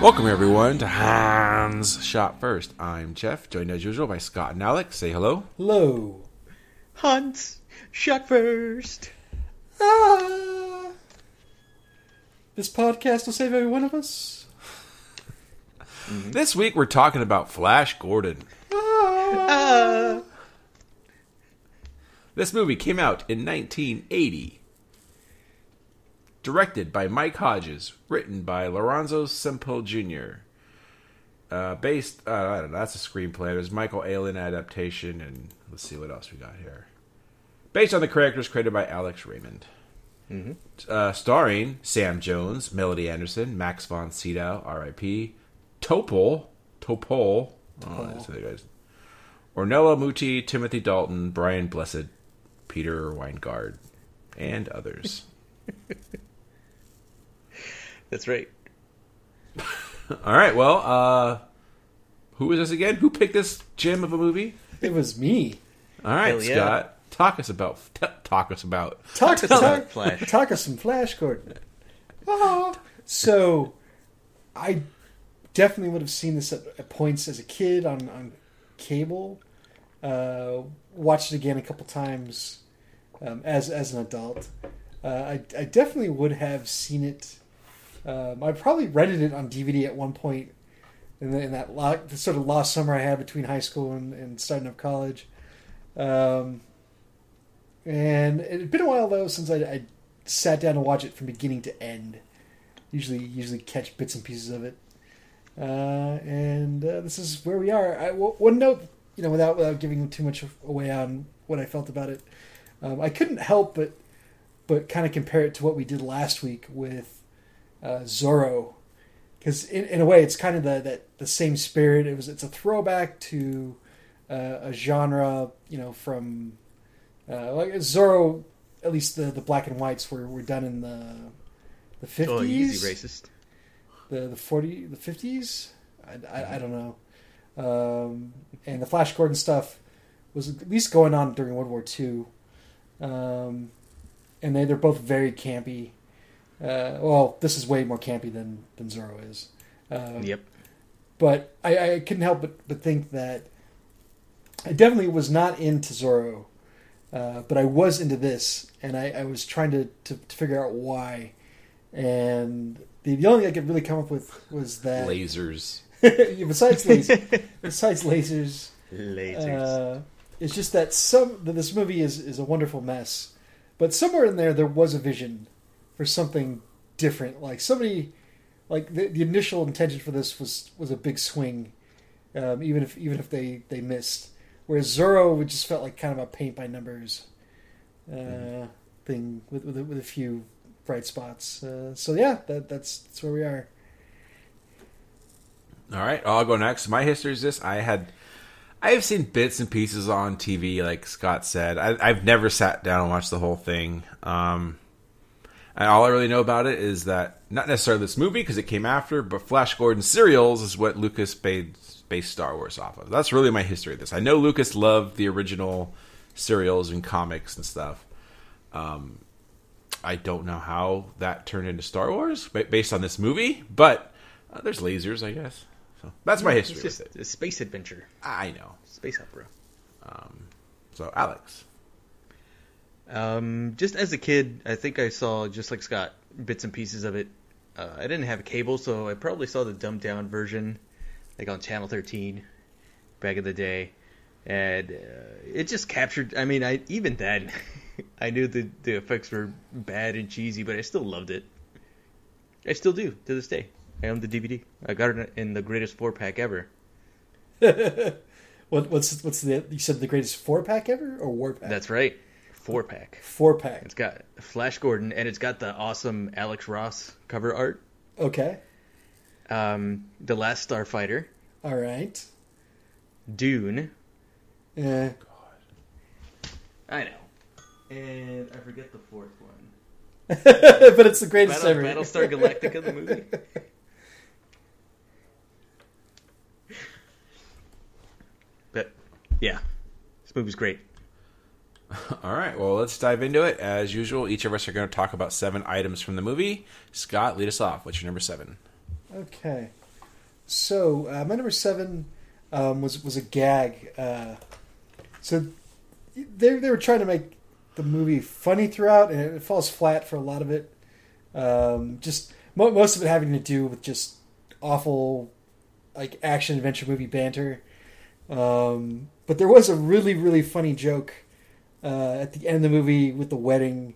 Welcome everyone to Hans Shot First. I'm Jeff, joined as usual by Scott and Alex. Say hello. Hello. Hans, shot first. Ah. This podcast will save every one of us. This week we're talking about Flash Gordon. Uh, This movie came out in 1980. Directed by Mike Hodges, written by Lorenzo Semple Jr. Uh, based, uh, I don't know, that's a screenplay. There's Michael Allin adaptation, and let's see what else we got here. Based on the characters created by Alex Raymond. Uh, starring Sam Jones, Melody Anderson, Max von Sydow, R.I.P., Topol, Topol, oh, that's the guys. Ornella Muti, Timothy Dalton, Brian Blessed, Peter Wyngarde, and others. That's right. All right, well, uh, who is this again? Who picked this gem of a movie? It was me. All right, Hell yeah. Scott, talk us about t- talk us about. Talk, Tell talk, that Flash. talk us some Flash Gordon. Ah. So, I definitely would have seen this at, at points as a kid on, on cable. Uh, watched it again a couple times um, as as an adult. Uh, I, I definitely would have seen it. Um, I probably rented it on DVD at one point in, the, in that lo- the sort of lost summer I had between high school and, and starting up college. Um, and it had been a while though since I, I sat down to watch it from beginning to end. Usually, usually catch bits and pieces of it. Uh, and uh, this is where we are. I, one note, you know, without without giving too much away on what I felt about it, um, I couldn't help but but kind of compare it to what we did last week with uh, Zorro, because in, in a way it's kind of the that the same spirit. It was it's a throwback to uh, a genre, you know, from uh, like Zorro. At least the the black and whites were, were done in the the fifties Oh, easy racist. the the forty the fifties. I, I, I don't know. Um, and the Flash Gordon stuff was at least going on during World War II. Um, and they they're both very campy. Uh, well, this is way more campy than than Zorro is. Um, Yep. but I, I couldn't help but, but think that I definitely was not into Zorro, uh, but I was into this, and I, I was trying to, to, to figure out why. And the, the only thing I could really come up with was that Lasers. besides lasers, besides lasers, Lasers. uh, it's just that some that this movie is is a wonderful mess, but somewhere in there there was a vision for something different. Like somebody, like the, the initial intention for this was was a big swing, um, even if even if they they missed. Whereas would just felt like kind of a paint by numbers uh, thing with with a, with a few bright spots. Uh, so yeah, that that's that's where we are. All right, I'll go next. My history is this: I had, I have seen bits and pieces on TV, like Scott said. I, I've never sat down and watched the whole thing. Um, and all I really know about it is that not necessarily this movie because it came after, but Flash Gordon serials is what Lucas based, based Star Wars off of. That's really my history of this. I know Lucas loved the original serials and comics and stuff. Um, I don't know how that turned into Star Wars based on this movie, but uh, there's lasers, I guess. So that's my history It's just a space adventure, I know. space opera. So Alex, Um, just as a kid, I think I saw just like Scott bits and pieces of it. Uh, I didn't have cable, so I probably saw the dumbed down version, like on Channel 13, back in the day, and uh, it just captured. I mean, I even then, I knew the the effects were bad and cheesy, but I still loved it. I still do to this day. I own the DVD. I got it in the greatest four pack ever. What, what's what's the you said the greatest four pack ever or war pack? That's right, four pack. four pack. It's got Flash Gordon, and it's got the awesome Alex Ross cover art. Okay, Um, the Last Starfighter, all right. Dune. Yeah. God. I know. And I forget the fourth one. but it's the greatest Battle, ever. Battlestar Galactica, the movie. but yeah, this movie's great. All right, well, let's dive into it. As usual, each of us are going to talk about seven items from the movie. Scott, lead us off. What's your number seven? Okay. So uh, my number seven um, was was a gag. Uh, so they they were trying to make the movie funny throughout, and it falls flat for a lot of it. Um, just mo- most of it having to do with just awful like action adventure movie banter. Um, but there was a really really funny joke uh, at the end of the movie with the wedding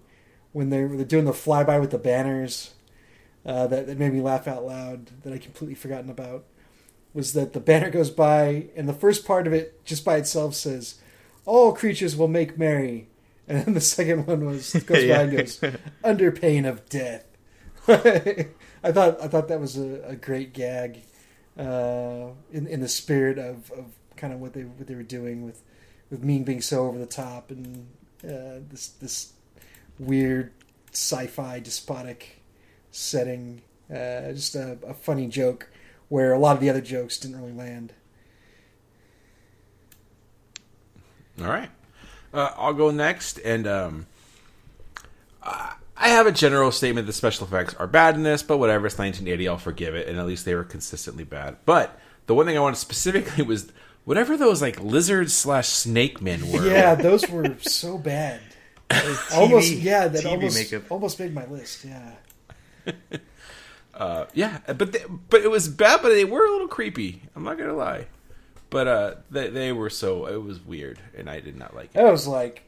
when they're they're doing the flyby with the banners uh, that, that made me laugh out loud that I completely forgotten about was that the banner goes by and the first part of it just by itself says all creatures will make merry. And then the second one was goes by and goes under pain of death. I thought I thought that was a, a great gag uh, in in the spirit of, of kind of what they what they were doing with with Ming being so over the top and uh, this this weird sci-fi despotic setting. Uh, just a, a funny joke where a lot of the other jokes didn't really land. All right. Uh, I'll go next, and um, I I have a general statement that special effects are bad in this, but whatever, it's 1980, I'll forgive it, and at least they were consistently bad. But the one thing I wanted specifically was whatever those like lizard slash snake men were. Yeah, those were so bad. almost, yeah, that TV almost makeup. almost made my list. Yeah, Uh, yeah, but they, but it was bad, but they were a little creepy. I'm not gonna lie, but uh, they they were so it was weird, and I did not like it. It was like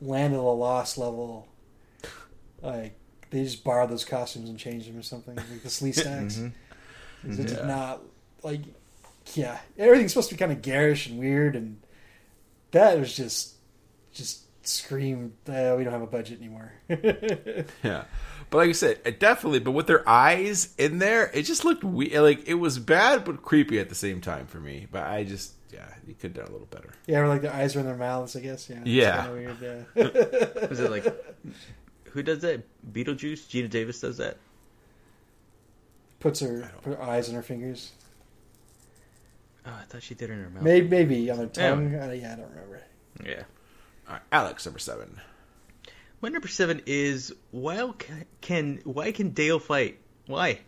Land of the Lost level. Like they just borrowed those costumes and changed them or something. Like the Sleestaks. Mhm. It did not like. Yeah, everything's supposed to be kind of garish and weird, and that was just just screamed. Uh, we don't have a budget anymore. Yeah, but like I said, it definitely. But with their eyes in there, it just looked weird. Like it was bad but creepy at the same time for me. But I just yeah, you could have done a little better. yeah, or like their eyes are in their mouths. I guess. Yeah. Yeah. kinda weird, yeah. Was it like who does that? Beetlejuice. Geena Davis does that. Puts her, put her eyes in her fingers. Oh, I thought she did it in her mouth. Maybe, maybe on their tongue. Uh, yeah, I don't remember. Yeah. All right, Alex, number seven. My number seven is why can why can Dale fight? Why?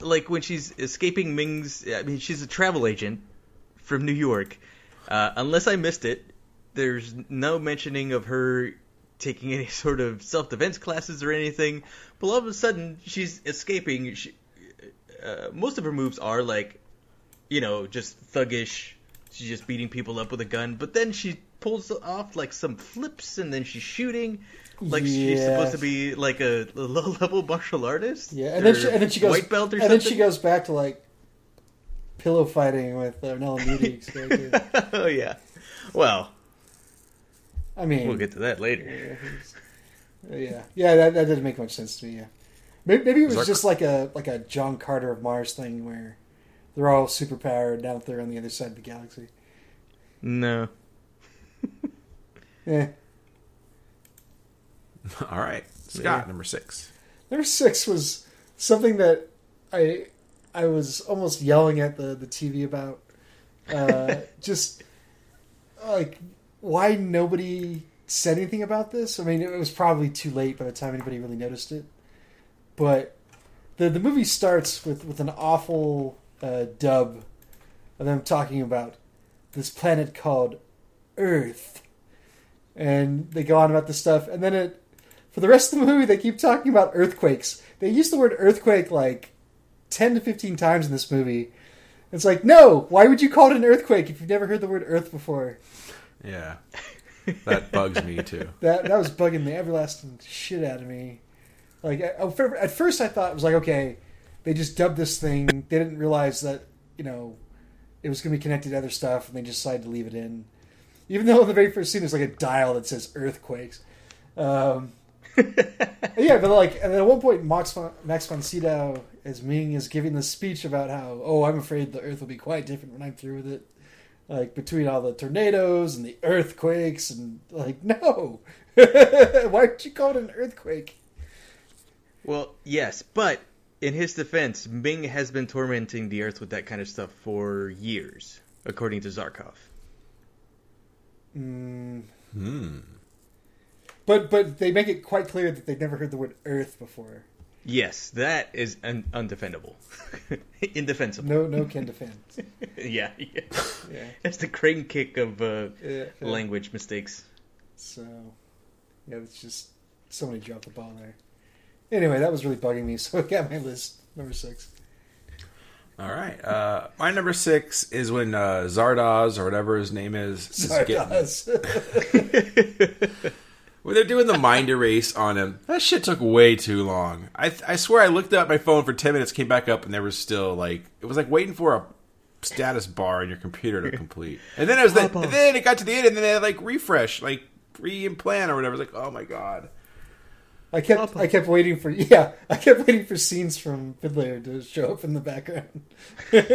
Like when she's escaping Ming's. I mean, she's a travel agent from New York. Uh, unless I missed it, there's no mentioning of her taking any sort of self defense classes or anything. But all of a sudden, she's escaping. She, uh, most of her moves are like, you know, just thuggish. She's just beating people up with a gun. But then she pulls off like some flips, and then she's shooting. Like she's supposed to be like a, a low level martial artist. Yeah, and then she, and then she goes white belt or and something. then she goes back to like pillow fighting with uh, Nella Muti's character. oh yeah. Well, I mean, we'll get to that later. Yeah, yeah, yeah, that, that didn't make much sense to me. Yeah, maybe, maybe it was Zark- just like a like a John Carter of Mars thing where they're all superpowered now that they're on the other side of the galaxy. No. Yeah, All right, Scott, Yeah. number six. number six was something that I I was almost yelling at the the TV about. Uh, just like why nobody said anything about this. I mean, it was probably too late by the time anybody really noticed it. But the the movie starts with with an awful uh, dub of them talking about this planet called Earth, and they go on about this stuff, and then it for the rest of the movie they keep talking about earthquakes. They use the word earthquake like ten to fifteen times in this movie. It's like, no, why would you call it an earthquake if you've never heard the word earth before? Yeah, that bugs me too. That that was bugging the everlasting shit out of me. Like at first, I thought it was like, okay, they just dubbed this thing. They didn't realize that you know it was going to be connected to other stuff, and they just decided to leave it in. Even though in the very first scene there's like a dial that says earthquakes. Um, yeah, but like, and at one point, Max von, Max von Sydow as Ming is giving this speech about how, oh, I'm afraid the Earth will be quite different when I'm through with it. Like between all the tornadoes and the earthquakes and like no. Why did you call it an earthquake? Well, yes, but in his defense, Ming has been tormenting the Earth with that kind of stuff for years, according to Zarkov. Mm, Hmm. but but they make it quite clear that they've never heard the word earth before. Yes, that is un- undefendable, indefensible. No no can defend. yeah, yeah, Yeah. that's the crane kick of uh, Yeah, yeah. language mistakes. So, yeah, it's just somebody dropped the ball there. Anyway, that was really bugging me, so I got my list number six. All right. Uh, my number six is when uh, Zardoz or whatever his name is, is getting- Zardoz. when they're doing the mind erase on him. That shit took way too long. I I swear I looked at my phone for ten minutes, came back up, and there was still like it was like waiting for a status bar on your computer to complete. And then it was the, and then it got to the end, and then they had, like refresh, like re-implant or whatever. It's like oh my god. I kept I kept waiting for yeah I kept waiting for scenes from Fiddler to show up in the background. That's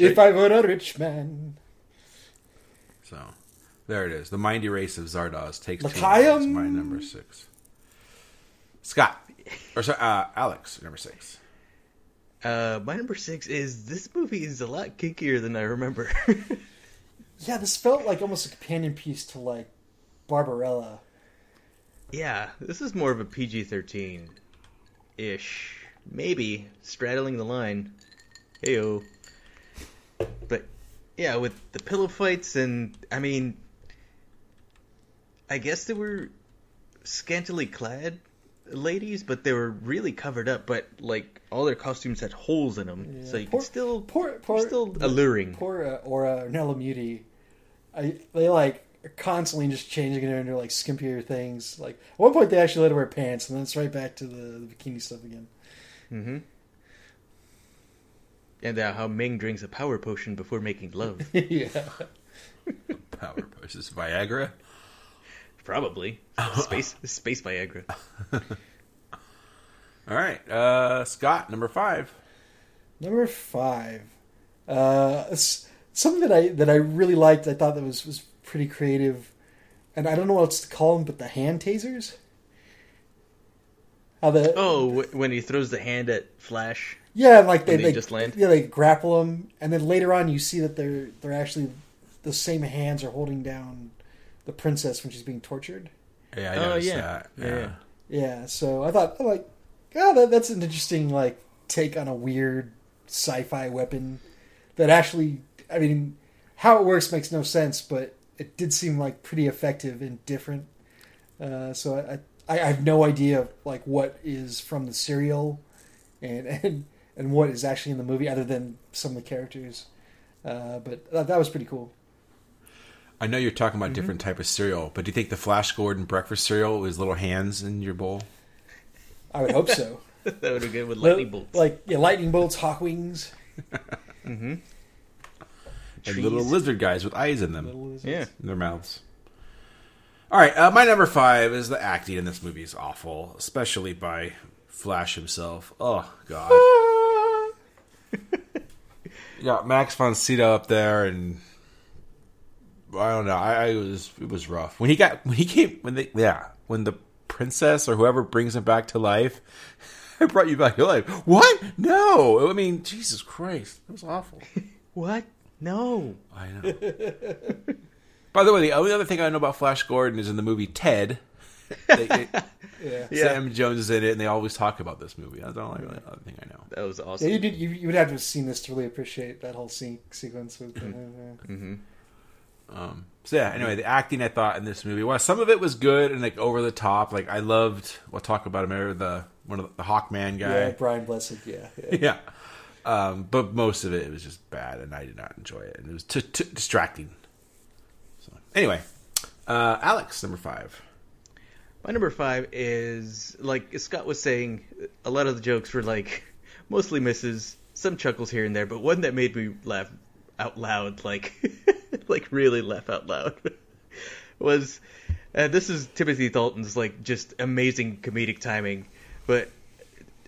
If right. I were a rich man, So there it is. The mind erase of Zardoz takes two. L'chaim. That's my number six. Scott, or sorry, uh, Alex, number six. Uh, my number six is this movie is a lot kinkier than I remember. yeah, this felt like almost a companion piece to like Barbarella. Yeah, this is more of a PG thirteen ish, maybe straddling the line. Heyo. But yeah, with the pillow fights and I mean, I guess they were scantily clad ladies, but they were really covered up. But like all their costumes had holes in them, so you Poor- could still Poor, poor, still alluring. Poor uh, Aura Ornella Muti. I they like are constantly just changing it into like skimpier things. Like at one point they actually let her wear pants, and then it's right back to the, the bikini stuff again. hmm And uh, how Ming drinks a power potion before making love. yeah, Power potion. Is this Viagra? Probably space space Viagra. All right, uh, Scott, number five. number five. Uh, something that I that I really liked. I thought that was was pretty creative, and I don't know what else to call them, but the hand tasers. How the Oh, when he throws the hand at Flash. Yeah, like they, they they just land? Yeah, they grapple him, and then later on you see that they're they're actually the same hands are holding down the princess when she's being tortured. Yeah, I Oh, noticed yeah. that. Yeah, Yeah. yeah. Yeah, so I thought I'm like, oh, that, that's an interesting like take on a weird sci-fi weapon that actually, I mean, how it works makes no sense, but it did seem like pretty effective and different. Uh, so I, I I have no idea like what is from the serial, and and and what is actually in the movie other than some of the characters. Uh, but that, that was pretty cool. I know you're talking Mm-hmm. about different type of cereal, but do you think the Flash Gordon breakfast cereal with little hands in your bowl? I would hope so. that would be good with lightning bolts. Like yeah, lightning bolts, hawk wings. And Trees. little lizard guys with eyes in them yeah. in their mouths. All right, uh, my number five is the acting in this movie is awful, especially by Flash himself. Oh God, you got Max von Sydow up there, and I don't know. I, I was it was rough when he got when he came when they yeah when the princess or whoever brings him back to life. I brought you back to life. What? No. I mean, Jesus Christ, that was awful. What? No. I know. By the way, the only other thing I know about Flash Gordon is in the movie Ted. They, they- Yeah. Yeah. Sam Jones is in it, and they always talk about this movie. That's the only really other thing I know. That was Yeah, awesome. you did. You, you would have to have seen this to really appreciate that whole scene, sequence. With, uh, Um, so yeah. Anyway, the acting I thought in this movie was some of it was good and like over the top. Like I loved. We'll talk about him later. The one of the, the Hawkman yeah, guy. Brian Blessed. Yeah, yeah. Yeah. Um, but most of it, it was just bad, and I did not enjoy it, and it was t- t- distracting. So anyway, uh, Alex, number five. My number five is like Scott was saying. A lot of the jokes were like mostly misses, some chuckles here and there, but one that made me laugh out loud, like like really laugh out loud, was uh, this is Timothy Dalton's like just amazing comedic timing, but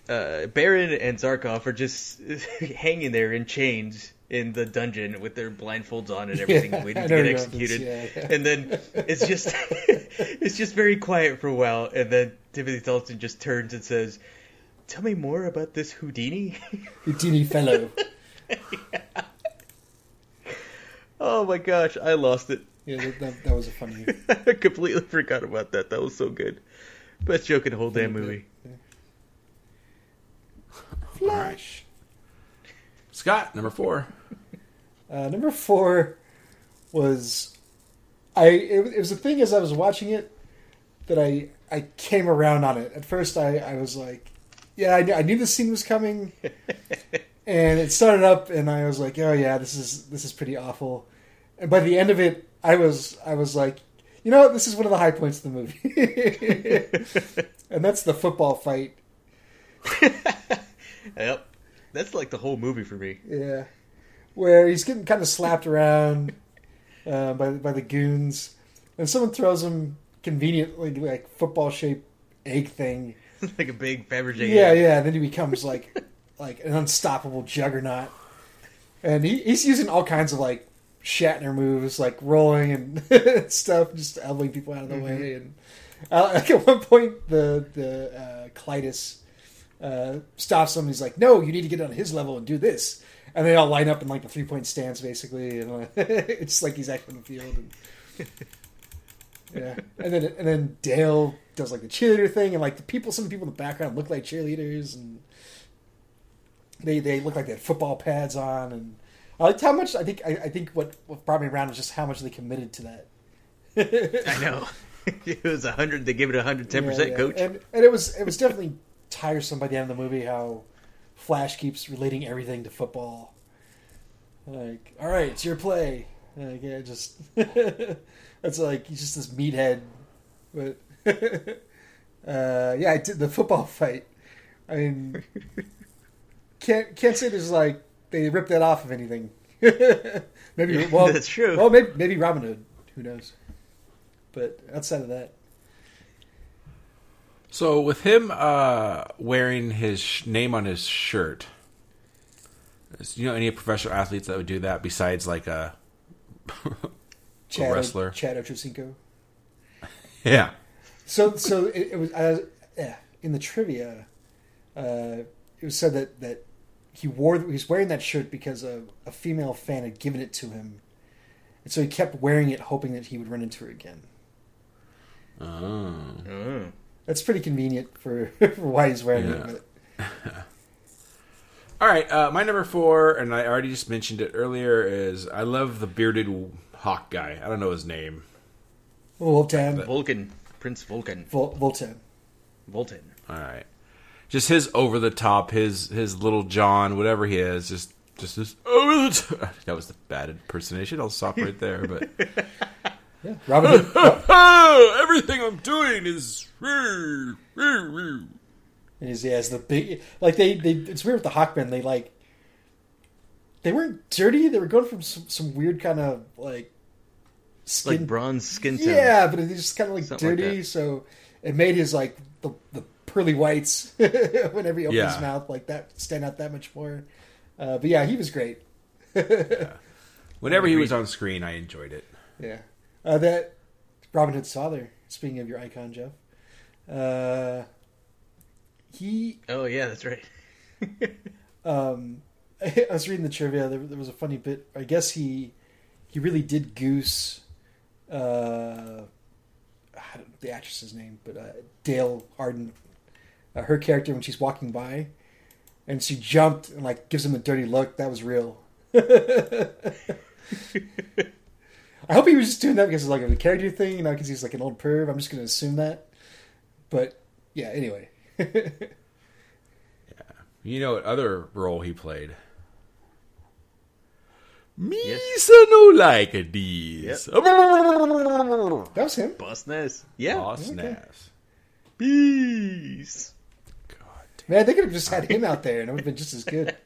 uh, Baron and Zarkov are just hanging there in chains, in the dungeon with their blindfolds on and everything, Yeah, waiting to get you're on this, executed. yeah, yeah. And then it's just it's just very quiet for a while, and then Timothy Dalton just turns and says, "Tell me more about this Houdini." Houdini fellow. oh my gosh, I lost it. Yeah, that, that, that was a funny. I completely forgot about that. That was so good. Best joke in the whole damn movie. Flash. Scott, number four. Uh, number four was I. It, it was a thing as I was watching it that I I came around on it. At first, I I was like, yeah, I, knew- I knew the scene was coming, and it started up, and I was like, oh yeah, this is this is pretty awful. And by the end of it, I was I was like, you know, what? this is one of the high points of the movie, and that's the football fight. Yep. That's like the whole movie for me. Yeah, where he's getting kind of slapped around uh, by by the goons, and someone throws him conveniently like football shaped egg thing. like a big Fabergé. Yeah, egg. yeah. And then he becomes like like an unstoppable juggernaut, and he, he's using all kinds of like Shatner moves, like rolling and stuff, just elbowing people out of the way. And uh, like at one point, the the uh, Klytus uh, stops him. He's like, "No, you need to get on his level and do this." And they all line up in like the three point stance, basically, and uh, it's like he's acting in the field. And, yeah, and then and then Dale does like the cheerleader thing, and like the people, some people in the background look like cheerleaders, and they they look like they had football pads on, and I liked how much I think I, I think what what brought me around was just how much they committed to that. I know. it was a hundred. They gave it a hundred ten percent, coach. And and it was it was definitely tiresome by the end of the movie how Flash keeps relating everything to football. Like, all right, it's your play. Like, yeah, just it's like he's just this meathead. But uh, yeah, I did the football fight. I mean, can't can't say there's like they ripped that off of anything. maybe well, That's true. Well, maybe maybe Robin Hood. Who knows? But outside of that. So with him uh, wearing his sh- name on his shirt, is- you know any professional athletes that would do that besides like a, Chad, wrestler. Chad Ochocinco. yeah. So, so it, it was uh, yeah, in the trivia. Uh, it was said that that he wore he was wearing that shirt because a, a female fan had given it to him, and so he kept wearing it, hoping that he would run into her again. Oh. Oh. That's pretty convenient for, for why he's wearing Yeah. it. All right, uh, my number four, and I already just mentioned it earlier, is I love the bearded hawk guy. I don't know his name. But Vultan, Vulcan, Prince Vulcan, Vol, Vultan. Vultan. All right, just his over the top, his his little John, whatever he is, just just this over the top. That was the bad impersonation. I'll stop right there. But Yeah, Robin Hood. everything I'm doing is. It is, yeah, it's the big like they, they it's weird with the Hawkmen, they like they weren't dirty, they were going from some, some weird kind of like skin Like bronze skin tone. Yeah, but it's just kind of like Something dirty, that. so it made his like the the pearly whites whenever he opened Yeah. his mouth like that stand out that much more. Uh, but yeah, he was great. Whenever he was on screen, I enjoyed it. Yeah, uh, that Robin Hood's father. Speaking of your icon, Jeff, uh, he Oh yeah, that's right. um, I was reading the trivia. There, there was a funny bit. I guess he he really did goose uh, I don't know the actress's name, but uh, Dale Arden, uh, her character when she's walking by, and she jumped and like gives him a dirty look. That was real. I hope he was just doing that because it's like a character thing, you know, because he's like an old perv. I'm just going to assume that. But yeah, anyway. yeah. You know what other role he played? Me Yes. so no like a these. That was him. Boss Nass. Yeah. Boss okay. Nass. Peace. God Man, they could have just had him out there, and it would have been just as good.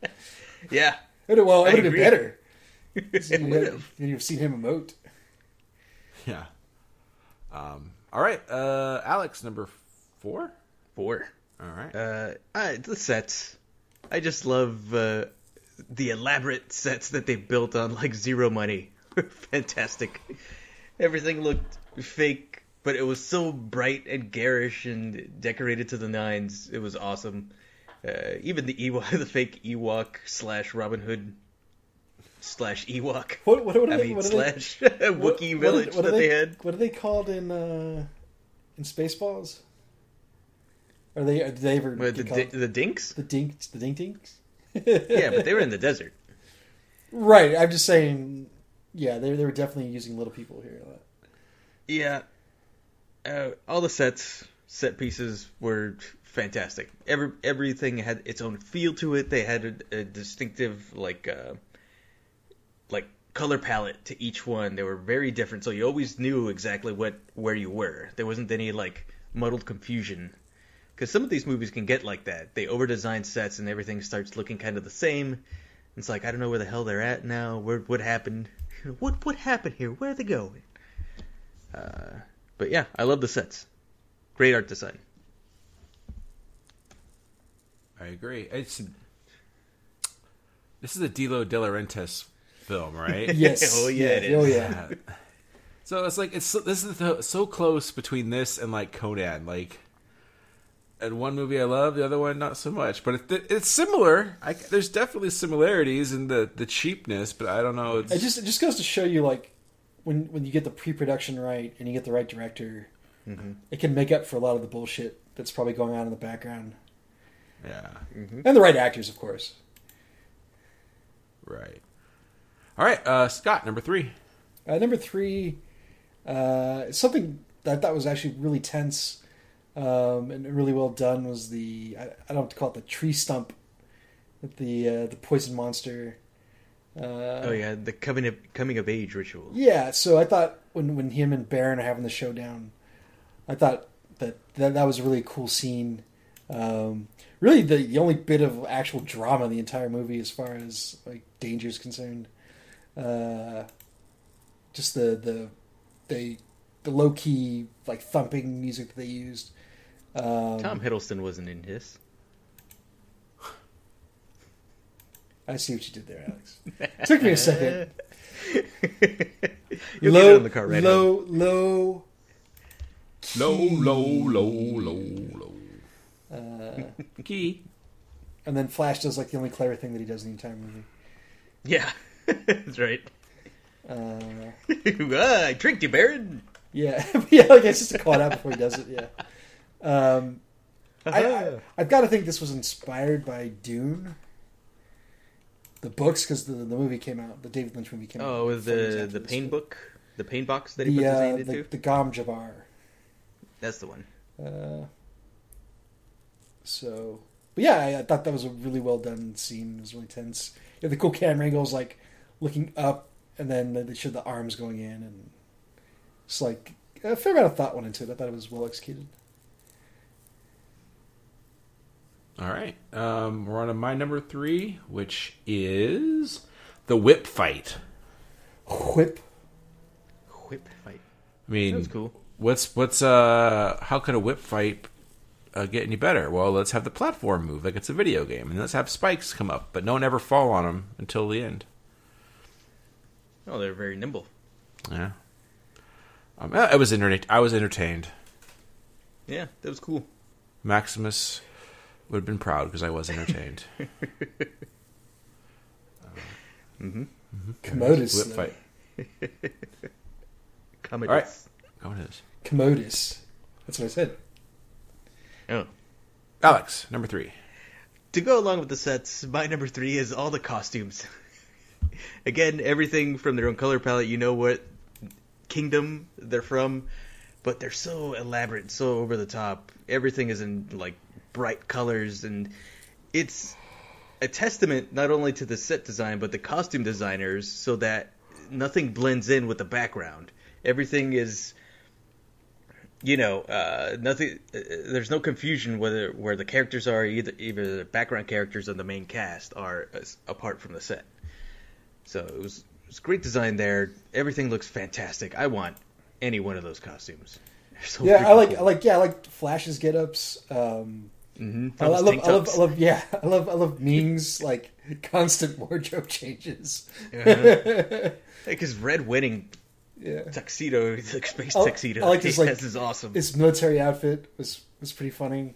Yeah. It would, well, it would have been better. It You'd would have, have. you'd have seen him emote. Yeah. Um. All right. Uh, Alex, number four. Four. All right. Uh, I, the sets. I just love uh, the elaborate sets that they built on like zero money fantastic. Everything looked fake, but it was so bright and garish and decorated to the nines. It was awesome. Uh, even the Ewok, the fake Ewok slash Robin Hood slash Ewok. What what, what, I are they, mean, what are slash what- Wookiee what are- village what are that they, they had. What are they called in uh, in Spaceballs? Are they? Are they ever the, the dinks? the dinks? The dink dinks? Yeah, but they were in the desert. right. I'm just saying. Yeah, they they were definitely using little people here. Yeah, uh, all the sets, set pieces were fantastic. Every everything had its own feel to it. They had a, a distinctive like uh, like color palette to each one. They were very different, so you always knew exactly what where you were. There wasn't any like muddled confusion. Because some of these movies can get like that. They over design sets and everything starts looking kind of the same. It's like I don't know where the hell they're at now. Where what happened? What what happened here? Where are they going? Uh, but yeah, I love the sets. Great art design. I agree. It's this is a Dino De Laurentiis film, right? Yes. Oh, yeah, it Oh is. yeah. So it's like it's so, this is the, so close between this and like Conan, like. And one movie I love, the other one not so much. But it, it's similar. I, there's definitely similarities in the, the cheapness, but I don't know. It's, It just it just goes to show you like when when you get the pre-production right and you get the right director, Mm-hmm. it can make up for a lot of the bullshit that's probably going on in the background yeah, and the right actors, of course. right. All right, uh, Scott, number three. Uh, number three, uh, something that I thought was actually really tense um, and really well done was the I, I don't know to call it the tree stump with the uh, the poison monster. Uh, Oh yeah, the coming of, coming of age ritual. Yeah, so I thought when when him and Baron are having the showdown, I thought that that, that was a really cool scene. Um, really, the, the only bit of actual drama in the entire movie, as far as like danger is concerned. Uh, just the the they the low key like thumping music that they used. Um, Tom Hiddleston wasn't in this. I see what you did there, Alex. Took me a second. You'll low, get it on the car right low, low, Low, key. low, low, low, low. Uh, Key. and then Flash does like the only clever thing that he does in the entire movie. Yeah, that's right. Uh, ah, I tricked you, Baron. yeah, yeah, like it's just to call it out before he does it. Yeah, um, I, I, I've got to think this was inspired by Dune, the books, because the the movie came out, the David Lynch movie came out. Oh, the the pain but book, the pain box that he the put his uh, hand the, into. the Gom Jabbar. That's the one. Uh, so, but yeah, I, I thought that was a really well done scene. It was really tense. You have the cool camera angles, like looking up, and then they showed the arms going in, and it's like a fair amount of thought went into it. I thought it was well executed. All right. Um, we're on to my number three, which is the whip fight. Whip. Whip fight. I mean, That was cool. What's what's uh? How could a whip fight uh, get any better? Well, let's have the platform move like it's a video game, and let's have spikes come up, but don't ever fall on them until the end. Oh, they're very nimble. Yeah. Um, I was entertained. I was entertained. Yeah, that was cool. Maximus would have been proud because I was entertained. Commodus. whip uh, fight. Commodus. All right. Go ahead. Commodus. That's what I said. Oh. Alex, number three. To go along with the sets, my number three is all the costumes. Again, everything from their own color palette. You know what kingdom they're from, but they're so elaborate, so over the top. Everything is in like bright colors, and it's a testament not only to the set design but the costume designers, so that nothing blends in with the background. Everything is you know, uh, nothing. Uh, there's no confusion whether where the characters are either either the background characters or the main cast are as, apart from the set. So it was it was great design there. Everything looks fantastic. I want any one of those costumes. So Yeah, I like. cool. I like. Yeah, I like Flash's get-ups. Um, Mm-hmm. I, love, I love, I love, yeah, I love, I love Ming's like constant wardrobe changes. Like his red wedding Yeah, tuxedo, like space I- tuxedo. I like this. like, has is awesome. his military outfit was was pretty funny.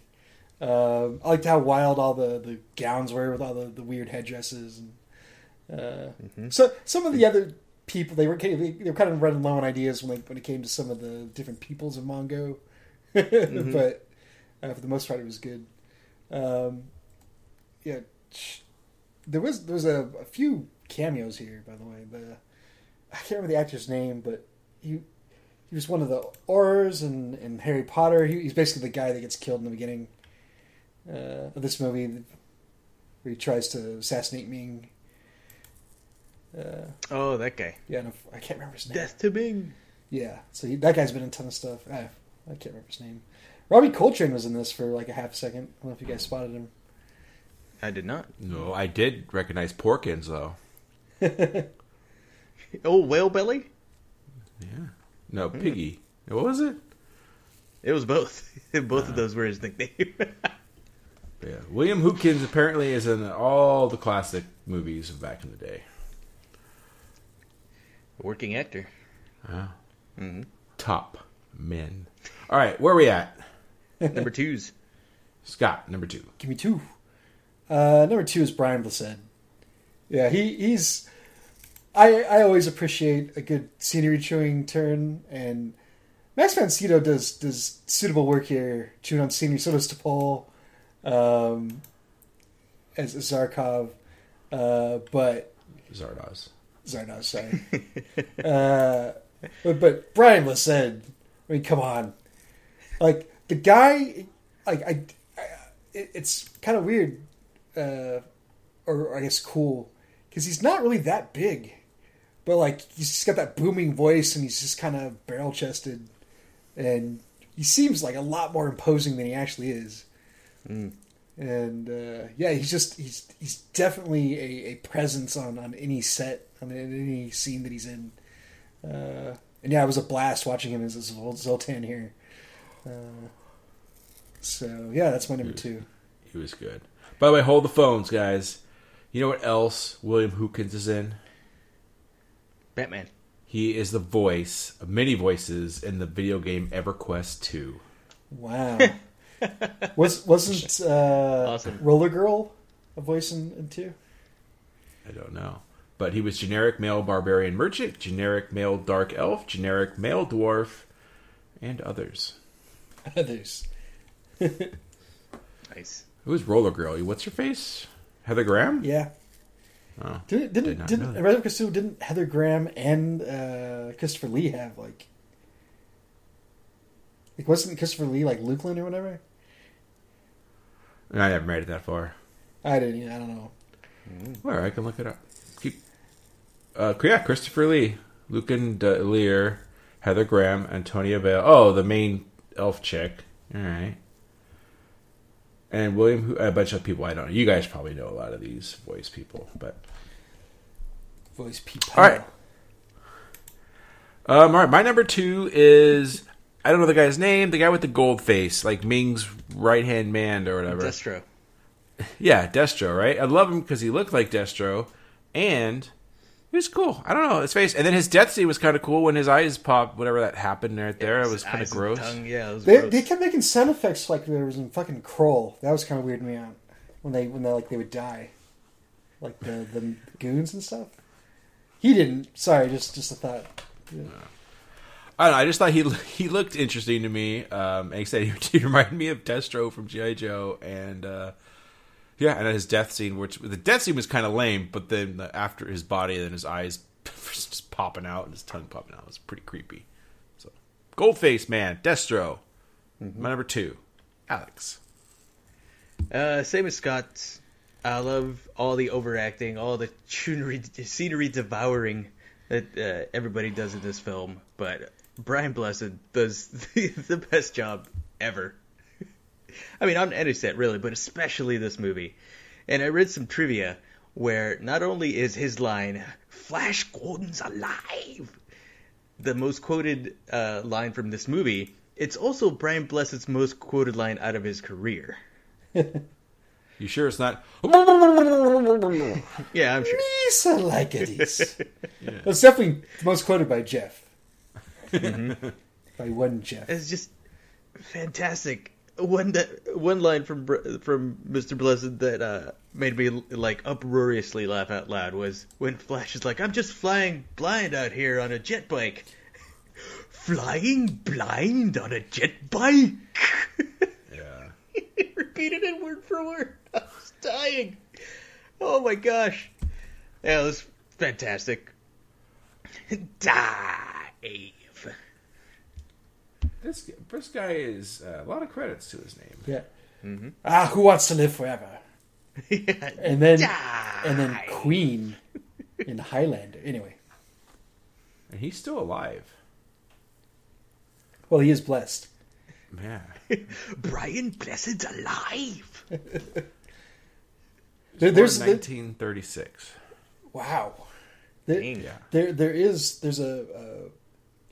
Um, I liked how wild all the, the gowns were with all the, the weird headdresses. And, uh, So some of the other people they were kind of, they were kind of running low on ideas when they, when it came to some of the different peoples of Mongo, but uh, for the most part it was good. Um, yeah, there was there was a, a few cameos here by the way. The I can't remember the actor's name, but he he was one of the Aurors and, and Harry Potter. He, he's basically the guy that gets killed in the beginning uh, of this movie, where he tries to assassinate Ming. Uh, oh, that guy. yeah, no, I can't remember his name. Death to Bing. Yeah, so he, that guy's been in a ton of stuff. Ah, I can't remember his name. Robbie Coltrane was in this for like a half second. I don't know if you guys spotted him. I did not. No, I did recognize Porkins though. Oh, whale belly. Yeah. No, Piggy. What was it? It was both. both of those were his nickname. Yeah. William Hootkins apparently is in all the classic movies of back in the day. Working actor. Wow. hmm Top men. All right, where are we at? Number twos. Scott, number two. Give me two. Uh, number two is Brian Blessed. Yeah, he, he's. I I always appreciate a good scenery chewing turn, and Max von Sydow does does suitable work here, chewing on scenery. So does Topol, um, as, as Zarkov, uh, but Zardoz. Zardoz, sorry. uh, but, but Brian Blessed, I mean, come on, like the guy, like I, I it, it's kind of weird, uh, or I guess cool, because he's not really that big, but like he's just got that booming voice and he's just kind of barrel chested, and he seems like a lot more imposing than he actually is. And uh, yeah, he's just he's he's definitely a, a presence on, on any set on any scene that he's in. Uh, and yeah, it was a blast watching him as, as old Zoltan here. Uh, so yeah, that's my number two. He was good. By the way, hold the phones, guys. You know what else William Hootkins is in? Batman. He is the voice of many voices in the video game EverQuest 2. Wow. Was wasn't uh, Awesome. Roller Girl a voice in, in two? I don't know. But he was generic male barbarian merchant, generic male dark elf, generic male dwarf, and others. Others. Nice. Who's Roller Girl? What's her face? Heather Graham? Yeah. Oh. Didn't Did didn't not didn't know Red Christopher didn't Heather Graham and uh, Christopher Lee have like like wasn't Christopher Lee like Lukeland or whatever? I never made it that far. I didn't. I don't know. Where I can look it up. Uh, yeah, Christopher Lee, Lucan Lear, Heather Graham, Antonia Bale. Oh, the main elf chick. All right. And William, a bunch of people I don't know. You guys probably know a lot of these voice people, but Voice people. All right. um, all right. My number two is I don't know the guy's name. The guy with the gold face, like Ming's right hand man or whatever. Destro. Yeah, Destro, right? I love him because he looked like Destro, and he was cool. I don't know his face, and then his death scene was kind of cool when his eyes popped. Whatever that happened right there, it was kind of gross. tongue, Yeah, it was They, gross. they kept making sound effects like there was in fucking Krull. That was kind of weirding me out when they when they like they would die, like the the goons and stuff. He didn't. Sorry, just just a thought. Yeah. I don't know. I just thought he he looked interesting to me. Um, and he said he, he reminded me of Destro from GI Joe, and uh, yeah, and his death scene, which the death scene was kind of lame, but then the, after his body, then his eyes just popping out and his tongue popping out, it was pretty creepy. So, Goldface man, Destro, my number two, Alex. Uh, same as Scott. I love all the overacting, all the scenery, scenery devouring that uh, everybody does in this film. But Brian Blessed does the, the best job ever. I mean, on any set really, but especially this movie. And I read some trivia where not only is his line "Flash Gordon's alive" the most quoted uh, line from this movie, it's also Brian Blessed's most quoted line out of his career. You sure it's not? Yeah, I'm sure. Lisa like it is. That's definitely most quoted by Jeff. By one Jeff. It's just fantastic. One that one line from from Mr. Blessed that uh, made me like uproariously laugh out loud was when Flash is like, "I'm just flying blind out here on a jet bike." flying blind on a jet bike. Yeah. he repeated it word for word. I was dying. Oh my gosh. Yeah, it was fantastic. Dive. This this guy is uh, a lot of credits to his name. Yeah. Ah, who wants to live forever? Yeah. And then Die. and then Queen in Highlander. Anyway, And he's still alive. well, he is blessed. Yeah. Brian Blessed's alive. There, there's Born 1936. wow. There, Dang. Yeah. there there is there's a, a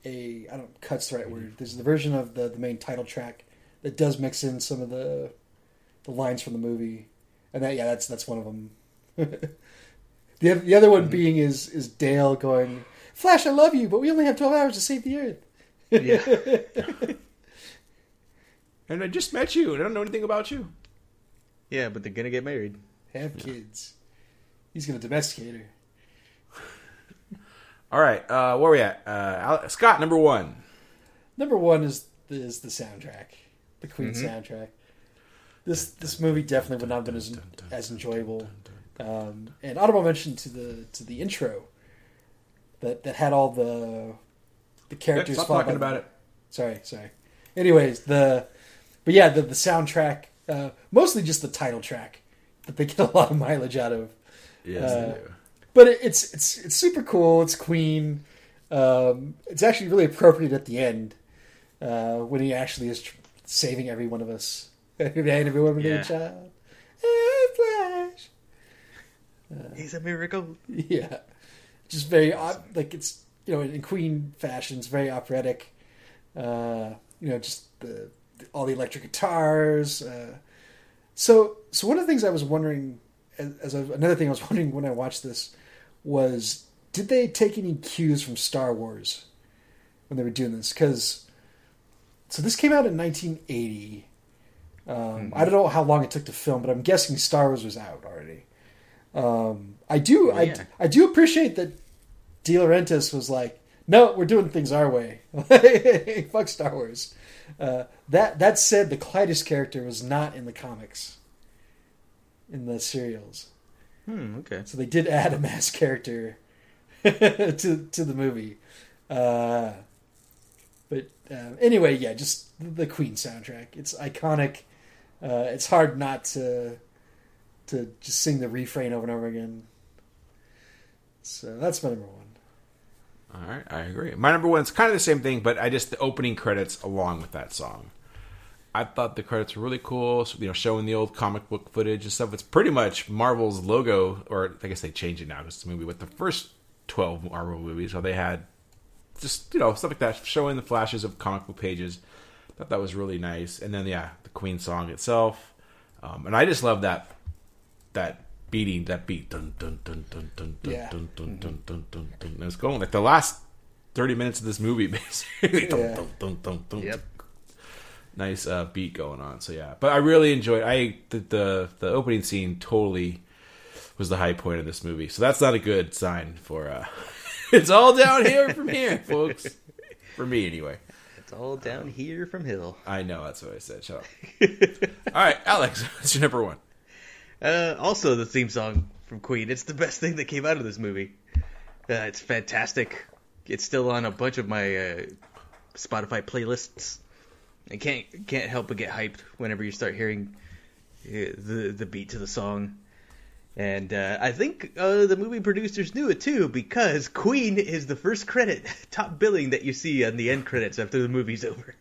a I don't cut's the right word. There's the version of the the main title track that does mix in some of the the lines from the movie, and that yeah that's that's one of them. the the other one mm-hmm. being is is Dale going, Flash, I love you, but we only have twelve hours to save the Earth. Yeah. And I just met you, and I don't know anything about you. yeah, but they're gonna get married. Have kids. He's gonna domesticate her. All right, uh, where are we at? Uh, Scott, number one. Number one is is the soundtrack, the Queen soundtrack. This this movie definitely would not have been as as enjoyable. Um, and honorable mention to the to the intro that that had all the the characters. Stop talking about it. Sorry, sorry. Anyways, the but yeah, the the soundtrack, uh, mostly just the title track that they get a lot of mileage out of. Yes, Uh, they do. But it, it's it's it's super cool. It's Queen. Um, it's actually really appropriate at the end uh, when he actually is tr- saving every one of us. everyone with Yeah. child. Hey, Flash. He's a miracle. Yeah, just very op- like it's you know in Queen fashion. It's very operatic. Uh, you know, just the, all the electric guitars. Uh, so, so one of the things I was wondering, as, as a, another thing I was wondering when I watched this, was did they take any cues from Star Wars when they were doing this? Because so this came out in 1980. Um, I don't know how long it took to film, but I'm guessing Star Wars was out already. Um, I do, I, Yeah. I do appreciate that De Laurentiis was like, "No, we're doing things our way. Fuck Star Wars." Uh, that that said, the Klytus character was not in the comics, in the serials, Hmm. Okay. so they did add a mass character to to the movie. Uh, but uh, anyway, yeah, just the Queen soundtrack. It's iconic. Uh, it's hard not to to just sing the refrain over and over again. So that's my number one. All right, I agree. My number one's kind of the same thing, but I just the opening credits along with that song. I thought the credits were really cool. So, you know, showing the old comic book footage and stuff. It's pretty much Marvel's logo, or I guess they changed it now because it's a movie with the first twelve Marvel movies. So they had just you know stuff like that, showing the flashes of comic book pages. Thought that was really nice. And then yeah, the Queen song itself, um, and I just love that that beating, that beat, dun dun dun dun dun dun Yeah. dun dun dun dun dun dun. And it's going like the last thirty minutes of this movie, basically. Dun, dun, dun, dun, dun. Yep. Nice uh, beat going on. So yeah, but I really enjoyed. I the, the the opening scene totally was the high point of this movie. So that's not a good sign for. uh It's all down here from here, folks. For me, anyway. It's all down here from Hill. I know that's what I said. Shut up. all right, Alex, what's your number one? Uh, also, the theme song from Queen. It's the best thing that came out of this movie. Uh, it's fantastic. It's still on a bunch of my uh, Spotify playlists. I can't can't help but get hyped whenever you start hearing uh, the the beat to the song. And uh, I think uh, the movie producers knew it too because Queen is the first credit, top billing that you see on the end credits after the movie's over.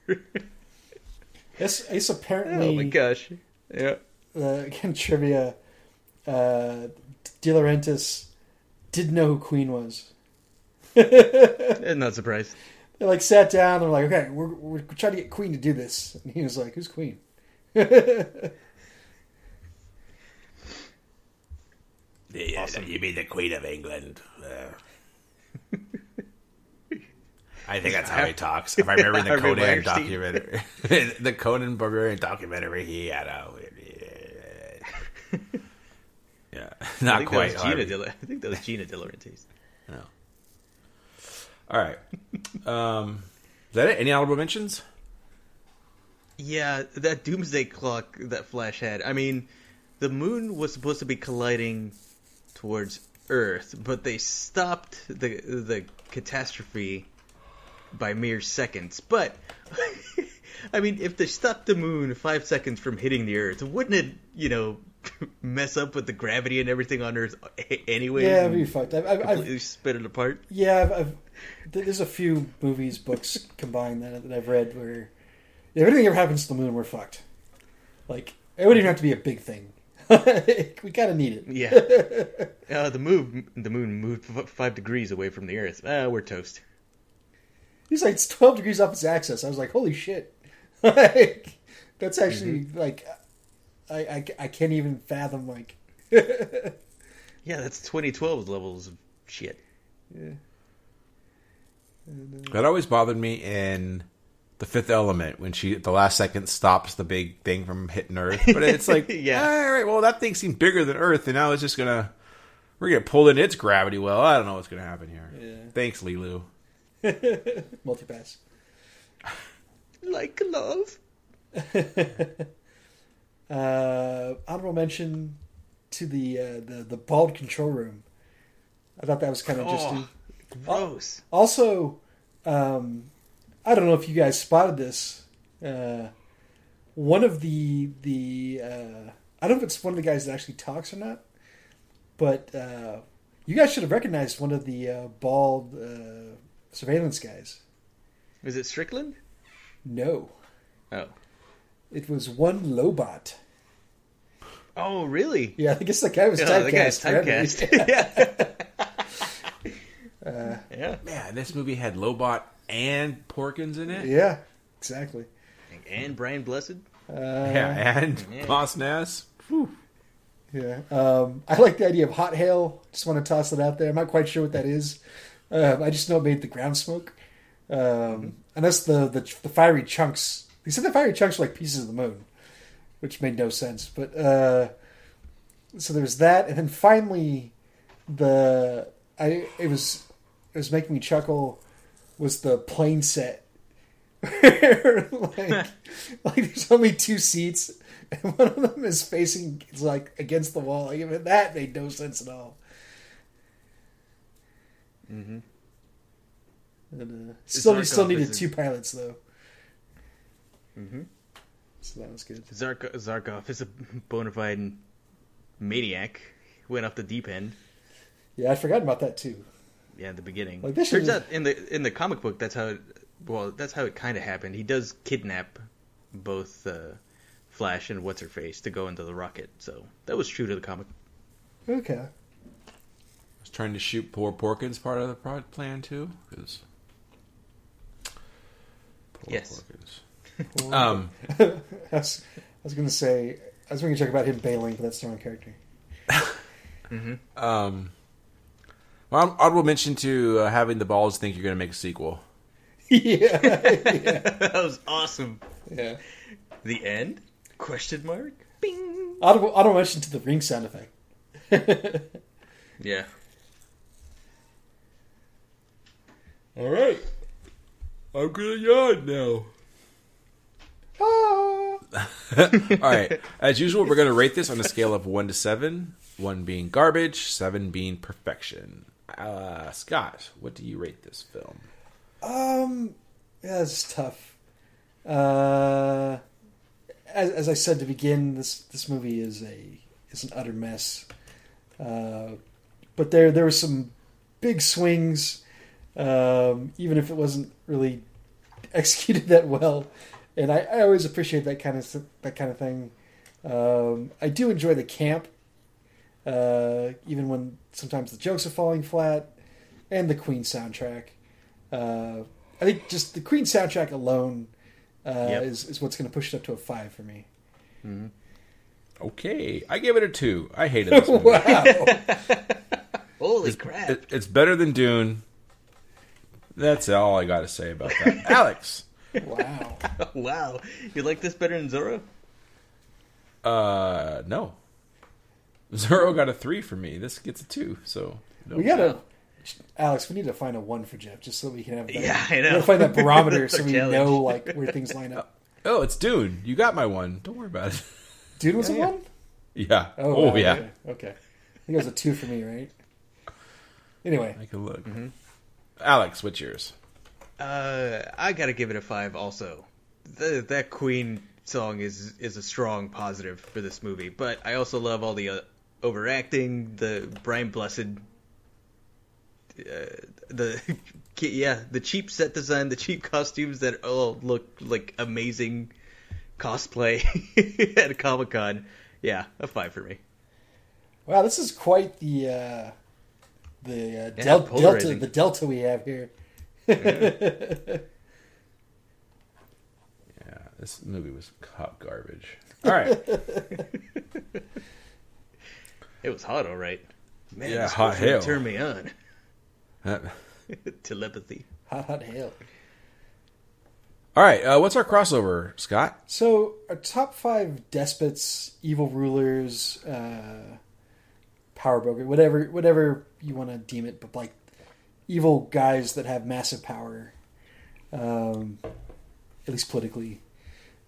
It's, it's apparently oh my gosh! Yeah. uh, again trivia. Uh, De Laurentiis didn't know who Queen was. I'm not surprised they like sat down. They're like, okay, we're we're trying to get Queen to do this, and he was like, who's Queen? Awesome. You mean the Queen of England? Uh, I think that's how he talks. If I remember the Conan documentary, the Conan Barbarian documentary, he had a. Yeah, not quite. Gina Dil- I think that was Gina Dillerantes. All right. Um, is that it? Any honorable mentions? Yeah, that doomsday clock that Flash had. I mean, the moon was supposed to be colliding towards Earth, but they stopped the the catastrophe by mere seconds. But I mean, if they stopped the moon five seconds from hitting the Earth, wouldn't it, you know, mess up with the gravity and everything on Earth anyway. Yeah, it'd be fucked. I've, I've, completely I've, split it apart. yeah, I've, I've, there's a few movies, books combined that, that I've read where if anything ever happens to the moon, we're fucked. Like it wouldn't even have to be a big thing. we kind of need it. Yeah. uh, the move, the moon moved five degrees away from the Earth. Uh, we're toast. He's like it's 12 degrees off its axis. I was like, holy shit. like, that's actually like, I, I, I can't even fathom like. Yeah, that's 2012 levels of shit. Yeah. That always bothered me in the Fifth Element when she at the last second stops the big thing from hitting Earth. But it's like, Yeah. all right, well that thing seemed bigger than Earth, and now it's just gonna we're gonna pull in its gravity well. I don't know what's gonna happen here. Yeah. Thanks, Leeloo. Multipass. Like love. Uh, honorable mention to the uh, the the bald control room. I thought that was kind of interesting. Gross. Also, um, I don't know if you guys spotted this. Uh, one of the the uh, I don't know if it's one of the guys that actually talks or not, but uh, you guys should have recognized one of the uh, bald uh, surveillance guys. Is it Strickland? No, Oh. It was one Lobot. Oh, really? Yeah, I guess the guy was Yeah, typecast. the guy's forever. typecast. yeah. yeah. Man, this movie had Lobot and Porkins in it. yeah, exactly. And Brian Blessed. Uh, Yeah, and Yeah. Boss Nass. Yeah. Um, I like the idea of hot hail. Just want to toss it out there. I'm not quite sure what that is. Um, I just know it made the ground smoke. Um, and that's the, the the fiery chunks. They said the fiery chunks were like pieces of the moon, which made no sense. But uh, so there was that, and then finally, the I it was it was making me chuckle was the plane set. like, like there's only two seats, and one of them is facing is like against the wall. Like, even that made no sense at all. Mm-hmm. And, uh, still, we still needed two pilots though, Mm-hmm. so that was good. Zark- Zarkov is a bona fide maniac. Went off the deep end. Yeah, I forgot about that too. Yeah, in the beginning. Like, this Turns is- out in the in the comic book, that's how. It, well, that's how it kind of happened. He does kidnap both uh, Flash and what's her face to go into the rocket. So that was true to the comic. Okay. I was trying to shoot poor Porkins part of the plan too, because Yes. Um, I was, was going to say I was going to check about him bailing, but that's the wrong character. um, well, honorable mention to uh, having the balls think you're going to make a sequel. yeah, that was awesome. yeah. The end? Question mark? Bing. Audible, audible mention to the ring sound effect. Yeah. All right, I'm gonna yawn now. All right. As usual, we're going to rate this on a scale of 1 to 7. 1 being garbage, 7 being perfection. Uh, Scott, what do you rate this film? Um, yeah, tough. Uh, as, as I said to begin, this this movie is a is an utter mess. Uh, but there there were some big swings, um, even if it wasn't really executed that well. And I, I always appreciate that kind of that kind of thing. Um, I do enjoy the camp, uh, even when sometimes the jokes are falling flat, and the Queen soundtrack. Uh, I think just the Queen soundtrack alone uh, Yep. is, is what's going to push it up to a five for me. Okay, I give it a two. I hated this movie. Wow. Holy crap! It- it's better than Dune. That's all I got to say about that. Alex, wow. wow, you like this better than Zorro? uh, no. Zoro got a three for me. This gets a two. So no. We gotta, Alex. We need to find a one for Jeff, just so we can have. That, Yeah, I know. We know. gotta find that barometer so we challenge. know like where things line up. Oh, it's Dune. You got my one. Don't worry about it. Dune was a yeah. one. yeah. Oh, Oh, wow, yeah. Okay. okay. I think it was a two for me, right? Anyway, I can look. Mm-hmm. Alex, what's yours? Uh, I gotta give it a five. Also, the, that Queen song is is a strong positive for this movie. But I also love all the uh, overacting, the Brian Blessed, uh, the yeah, the cheap set design, the cheap costumes that all look like amazing cosplay at a Comic Con. Yeah, a five for me. wow, this is quite the uh, the uh, del- delta the delta we have here. Yeah, this movie was hot garbage. All right. It was hot, all right. Man, Yeah, this hot hell. Turned me on. Uh, Telepathy. Hot, hot hail. All right. Uh, what's our crossover, Scott? So, our top five despots, evil rulers, uh, power broker, whatever, whatever you want to deem it, but like evil guys that have massive power, um, at least politically.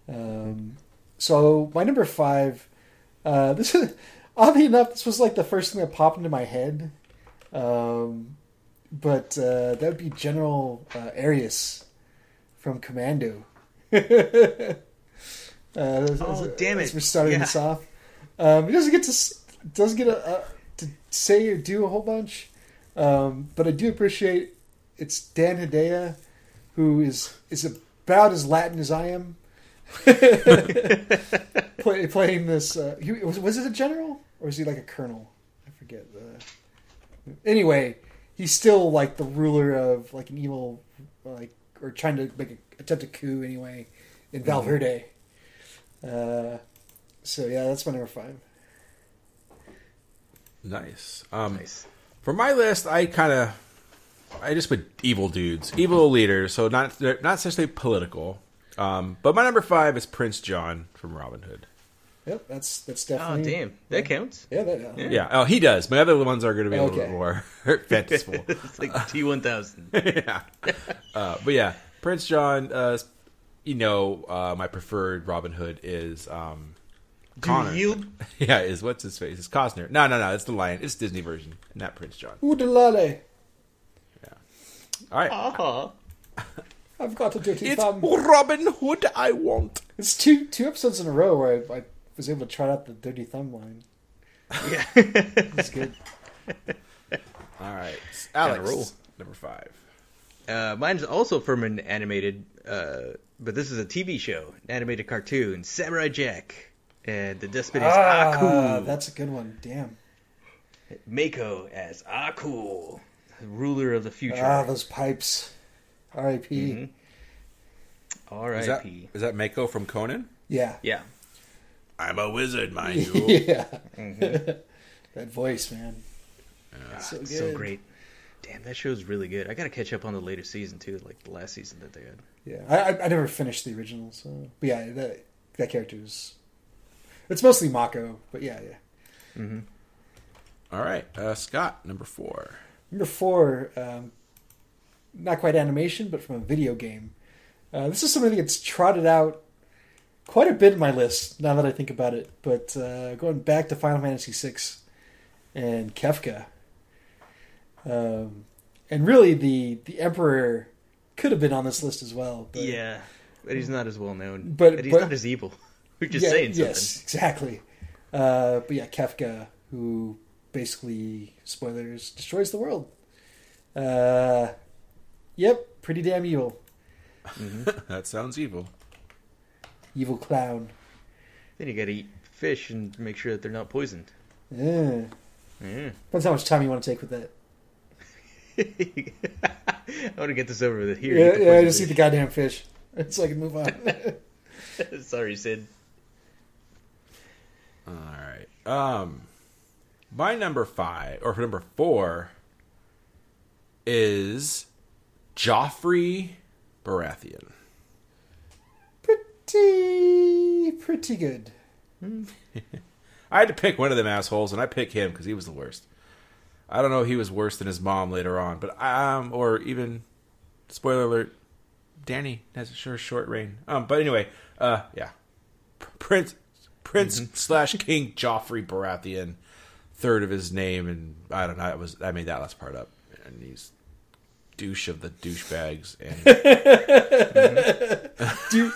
Um, so, my number five, uh, this is oddly enough, this was like the first thing that popped into my head. Um, but uh, that would be General uh, Arius from Commando. Uh, as- Oh, as- damn it. We're starting Yeah. this off. Um, he doesn't get to doesn't get a, uh, to say or do a whole bunch, um, but I do appreciate it's Dan Hedaya, who is is about as Latin as I am. Play, playing this, uh, he, was was it a general or is he like a colonel? I forget. Uh, anyway, he's still like the ruler of like an evil, like or trying to make a attempt a coup anyway in Valverde. Uh, so yeah, that's my number five. Nice. Um, Nice. For my list, I kind of, I just put evil dudes, evil leaders. So not they're not necessarily political. Um, but my number five is Prince John from Robin Hood. Yep, that's that's definitely. Oh definitely. damn, that counts. Yeah, that, yeah. Yeah. Oh, he does. My other ones are going to be a little bit more fanciful. it's like T one thousand. yeah. Uh, but yeah, Prince John. Uh, you know, uh, my preferred Robin Hood is um, Connor. yield? Yeah, is what's his face? It's Costner. No, no, no. It's the Lion. It's Disney version, not Prince John. Oodalale, All right. Uh-huh. I've got a dirty It's thumb. Robin Hood I want. It's two two episodes in a row where I, I was able to try out the dirty thumb line. Yeah. It's good. All right, Alex, roll. number five. uh, mine's also from an animated, uh, but this is a TV show, an animated cartoon, Samurai Jack, and the despot is ah, Aku. that's a good one. Damn. Mako as Aku, ruler of the future. Ah, those pipes. R.I.P. Mhm. R.I.P. Is that is that Mako from Conan? Yeah. Yeah. I'm a wizard, mind you. yeah. that voice, man. so good. So great. Damn, that show's really good. I gotta catch up on the latest season too, like the last season that they had. Yeah, I, I, I never finished the original, so but yeah, that that character is. It's mostly Mako, but yeah, yeah. All right, uh, Scott, number four. Number four, um, not quite animation, but from a video game. Uh, this is something that gets trotted out quite a bit in my list now that I think about it. But uh, going back to Final Fantasy VI and Kefka, um, and really the the Emperor could have been on this list as well. But, Yeah, but he's not as well known. But- But, he's but- not as evil. We're just Yeah, saying something. Yes, exactly. Uh, but yeah, Kefka, who basically spoilers destroys the world. Uh, yep, pretty damn evil, that sounds evil. evil clown. Then you gotta eat fish and make sure that they're not poisoned. Yeah. Yeah. Depends how much time you want to take with that. I want to get this over with. Here, yeah, eat yeah. poison Just eat the goddamn fish, so I can move on. Sorry, Sid. All right. Um, my number five or number four is Joffrey Baratheon. Pretty, pretty good. I had to pick one of them assholes, and I picked him because he was the worst. I don't know if he was worse than his mom later on, but um, or even spoiler alert, Danny has a sure short reign. Um, but anyway, uh, yeah, Prince Prince slash King Joffrey Baratheon, third of his name, and I don't know. I was I made that last part up, and he's douche of the douchebags and Du-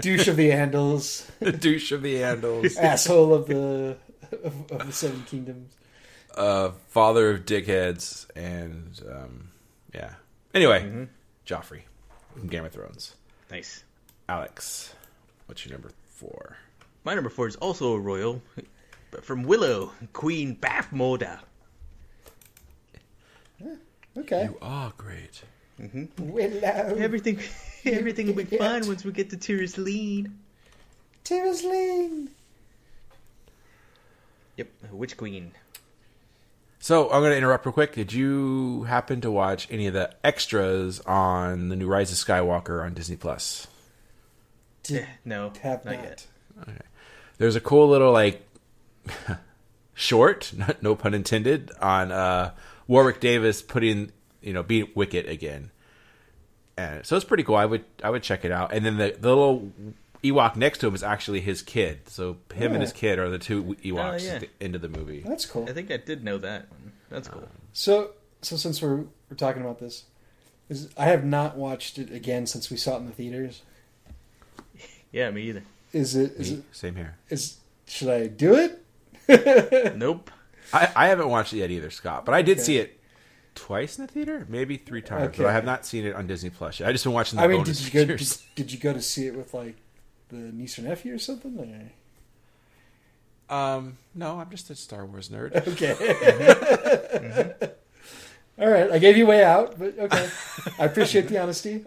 douche of the Andals, the douche of the Andals, asshole of the of, of the Seven Kingdoms. uh, father of dickheads, and um, yeah. Anyway, Joffrey from Game of Thrones. Nice. Alex, what's your number four? My number four is also a royal, but from Willow, Queen Bavmorda. Okay, You are great. Willow, Everything, everything will be fine once we get to Tir Asleen. Tirisling. Yep, Witch Queen. So I'm going to interrupt real quick. Did you happen to watch any of the extras on the new Rise of Skywalker on Disney Plus? Did Eh, no, have not not. yet. There's a cool little like short, no pun intended, on uh, Warwick Davis putting you know being Wicket again, and so it's pretty cool. I would I would check it out. And then the the little Ewok next to him is actually his kid. So him and his kid are the two Ewoks yeah. at the end of the movie. That's cool. I think I did know that one. That's cool. So, so since we're we're talking about this, is I have not watched it again since we saw it in the theaters. Yeah, me either. Is it? Is it? Same here. Is should I do it? Nope. I, I haven't watched it yet either, Scott, but I did Okay. see it twice in the theater, maybe three times. But I have not seen it on Disney Plus yet. I just been watching the I mean, bonus did you go? Did, did you go to see it with like the niece or nephew or something? Or? Um, no, I'm just a Star Wars nerd. Okay. All right, I gave you way out, but okay. I appreciate the honesty.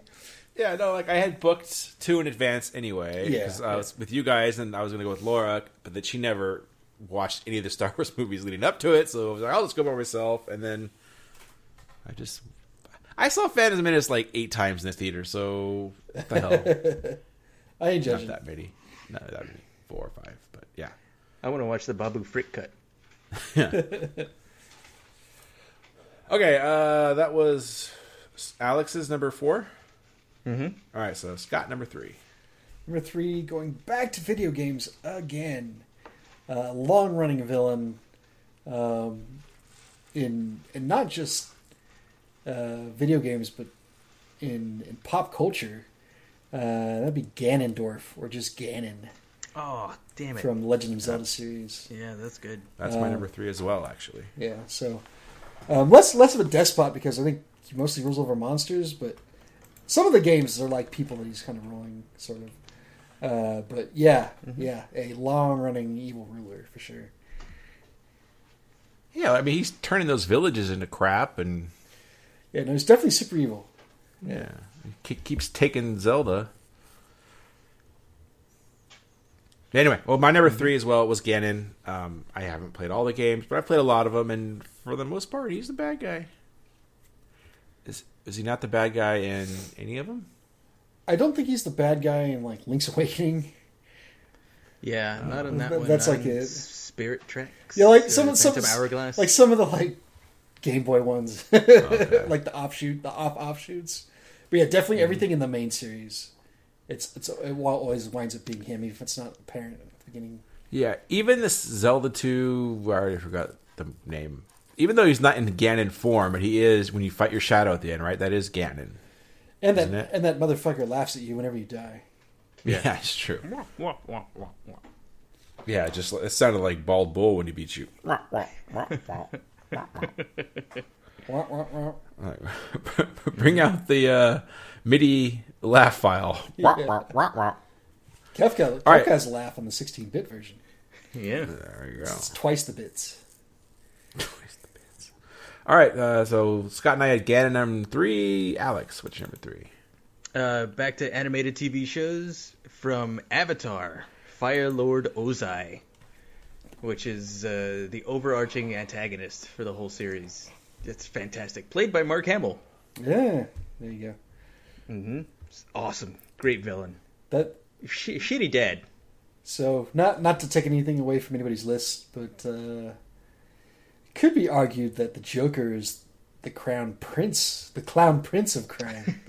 Yeah, no, like I had booked two in advance anyway. Yeah, 'cause I was with you guys, and I was going to go with Laura, but that she never watched any of the Star Wars movies leading up to it. So I was like, I'll just go by myself, and then I just. I saw Phantom Menace like eight times in the theater, so what the hell? I ain't Not judging. that many. Not that many. Four or five, but yeah. I want to watch the Babu Frick cut. Okay, uh, that was Alex's number 4 Mm-hmm. All right, so Scott number three. Number three, going back to video games again. Uh, long running villain um, in in not just uh, video games, but in in pop culture. Uh, that'd be Ganondorf or just Ganon Oh, damn it. from Legend of Zelda series. Yeah, that's good. That's my Uh, number three as well, actually. Yeah, so um, less less of a despot because I think he mostly rules over monsters, but some of the games are like people that he's kind of ruling, sort of. Uh, but yeah, yeah, a long running evil ruler for sure. Yeah, I mean he's turning those villages into crap, and Yeah, no, he's definitely super evil. yeah, he keeps taking Zelda. Anyway, well, my number three as well was Ganon. Um, I haven't played all the games, but I've played a lot of them, and for the most part, he's the bad guy. Is is he not the bad guy in any of them? I don't think he's the bad guy in like Link's Awakening. Yeah, uh, not in that That- one. that's like in it. Spirit Tracks. Yeah, like some some Hourglass. like some of the like Game Boy ones, like the offshoot, the off offshoots. But yeah, definitely mm-hmm. everything in the main series. It's it's it always winds up being him, even if it's not apparent at the beginning. Yeah, even this Zelda 2, I already forgot the name. Even though he's not in Ganon form, but he is when you fight your shadow at the end, right? That is Ganon. And that Isn't it? and that motherfucker laughs at you whenever you die. Yeah, it's true. Wah, wah, wah, wah, wah. Yeah, it just it sounded like Bald Bull when he beat you. Bring out the uh, MIDI laugh file. Yeah. Kefka, All right. Kefka's laugh on the 16-bit version. Yeah. There you go. It's twice the bits. All right, uh, so Scott and I had Ganon number three. Alex, what's your number three? Uh, back to animated TV shows from Avatar, Fire Lord Ozai. which is uh, the overarching antagonist for the whole series. It's fantastic. Played by Mark Hamill. Yeah, there you go. Mm-hmm. Awesome. Great villain. That Sh- shitty dad. so not not to take anything away from anybody's list, but uh, it could be argued that the Joker is the crown prince, the clown prince of crime,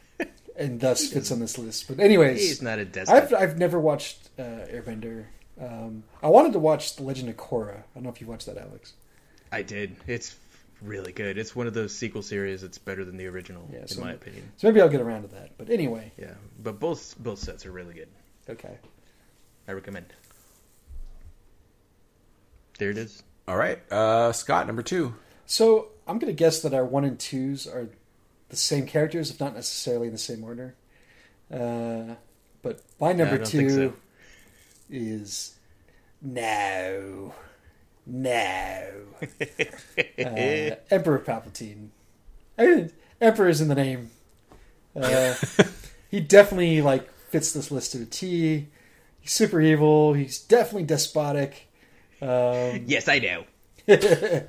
and thus fits on this list. But anyways, He's not a despot. I've I've never watched uh, Airbender. Um, I wanted to watch The Legend of Korra. I don't know if you watched that, Alex. I did. It's really good. It's one of those sequel series that's better than the original, Yeah, in my opinion. So maybe I'll get around to that. But anyway, Yeah, but both both sets are really good. okay. I recommend. There it is. All right, uh, Scott, number two. So I'm going to guess that our one and twos are the same characters, if not necessarily in the same order. Uh, but my number don't two so. is no, no, uh, Emperor Palpatine. I mean, Emperor is in the name. Uh, he definitely like fits this list to a T. He's super evil. He's definitely despotic. Um, Yes, I know.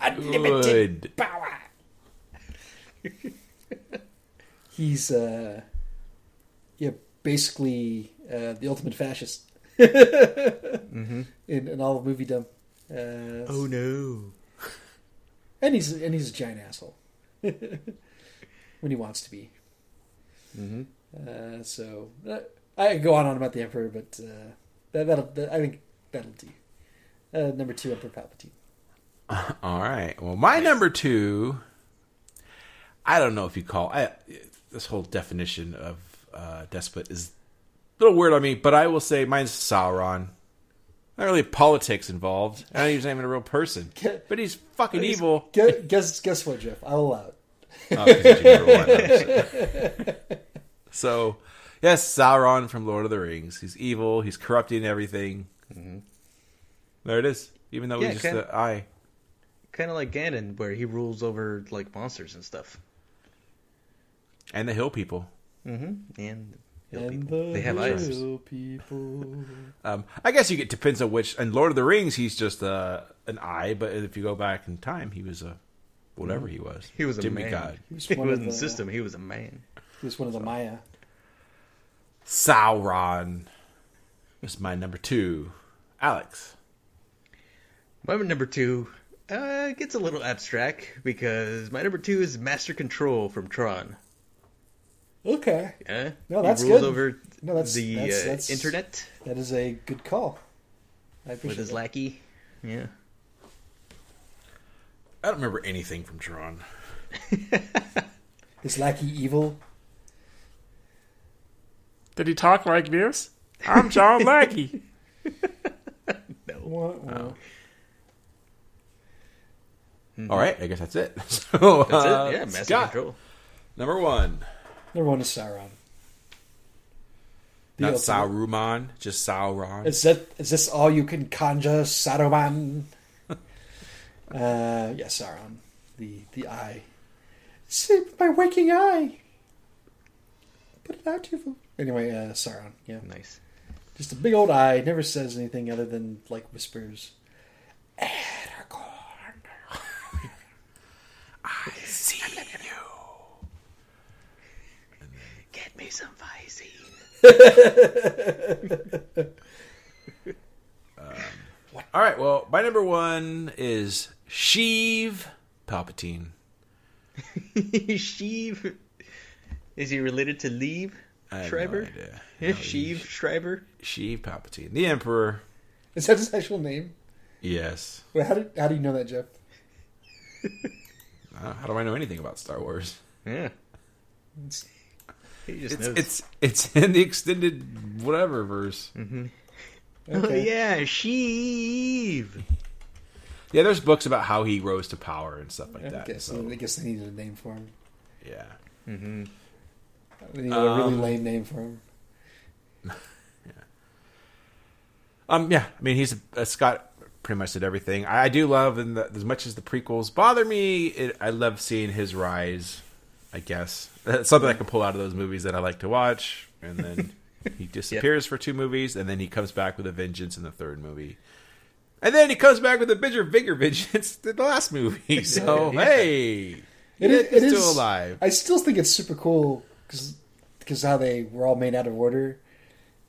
unlimited Good. power. He's uh yeah, basically uh the ultimate fascist Mm-hmm. in, in all of moviedom. Uh, Oh no. and he's and he's a giant asshole when he wants to be. Mm-hmm. Uh, so uh, I go on and on about the emperor, but uh, that, that'll that, I think that'll do. Uh, number two, Emperor Palpatine. All right. Well, my number two. I don't know if you call I, this whole definition of uh, despot is a little weird on me, but I will say mine's Sauron. Not really politics involved. I don't even say I'm a real person, but he's fucking evil. Guess, guess what, Jeff? I'll allow it. Oh, 'cause it's your number one. so, yes, Sauron from Lord of the Rings. He's evil. He's corrupting everything. There it is. Even though Yeah, he's just kinda- the eye. Kind of like Ganon, where he rules over like monsters and stuff. And the hill people. Mm-hmm. And hill And people. the they have eyes. hill people. Um, I guess you get depends on which. And Lord of the Rings, he's just uh, an eye. But if you go back in time, he was a whatever he was. He was a Jimmy man. God. He was He one was of in the the system. He was a man. He was one of the Maiar. Sauron is my number two. Alex. My number two uh, gets a little abstract because my number two is Master Control from Tron. Okay, Yeah, No, that's he rules good. over No, that's- the that's- uh, that's- internet that is a good call. I with appreciate his that. lackey. Yeah, I don't remember anything from Tron. His lackey evil. Did he talk like this? I'm John Lackey. no, Wah, wah. All right, I guess that's it. So that's uh, it. Yeah, Master Scott, Control. number one. Number one is Sauron. The Not ultimate- Sauron, just Sauron. Is that is this all you can conjure, Saruman? uh, yeah, Sauron. The the eye. See my waking eye. Put it out, you. Anyway, uh, Sauron. Yeah, Nice. just a big old eye. Never says anything other than like whispers. Aragorn. I see you. Get me some Visine. All right, well, my number one is Sheev Palpatine. Sheev. Is he related to Liev I have Schreiber? No idea. No, Sheev Schreiber. Sheev Palpatine, the Emperor. Is that his actual name? Yes. Wait, how do how do you know that, Jeff? Uh, how do I know anything about Star Wars? Yeah. He just It's knows. it's it's in the extended whatever verse. Oh Okay. yeah, Sheev. Yeah, there's books about how he rose to power and stuff like I that. guess so, I guess they needed a name for him. yeah. They needed a really Um, lame name for him. yeah. Um, yeah, I mean, he's uh, Scott. Pretty much did everything. I, I do love, and as much as the prequels bother me, it, I love seeing his rise. I guess. That's something I can pull out of those movies that I like to watch, and then he disappears for two movies, and then he comes back with a vengeance in the third movie, And then he comes back with a bigger, bigger vengeance in the last movie. So Yeah. hey, It is, it is still alive. I still think it's super cool because how they were all made out of order,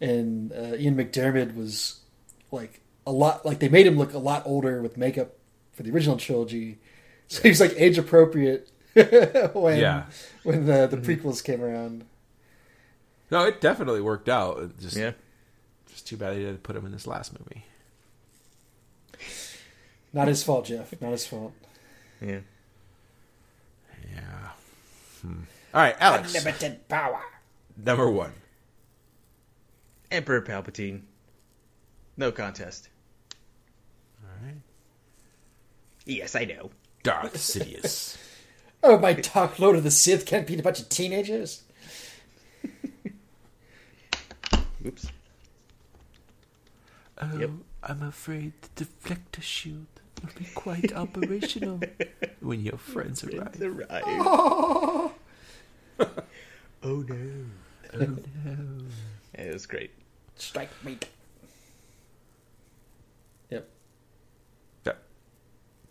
and uh, Ian McDiarmid was like a lot like they made him look a lot older with makeup for the original trilogy, so he was like age appropriate when Yeah. when the the prequels came around. No, it definitely worked out. It Just, Yeah. just too bad they didn't put him in this last movie. Not his fault, Jeff. Not his fault. Yeah. Yeah. Hmm. All right, Alex. Unlimited power. Number one. Emperor Palpatine. No contest. All right. Yes, I know. Darth Sidious. Oh, my Dark Lord of the Sith can't beat a bunch of teenagers. Oops. Oh, Yep. I'm afraid the deflector shield will be quite operational when your friends arrive. Arrive. Oh, Oh no. Oh no. Yeah, it was great. strike me. Yep. Yeah.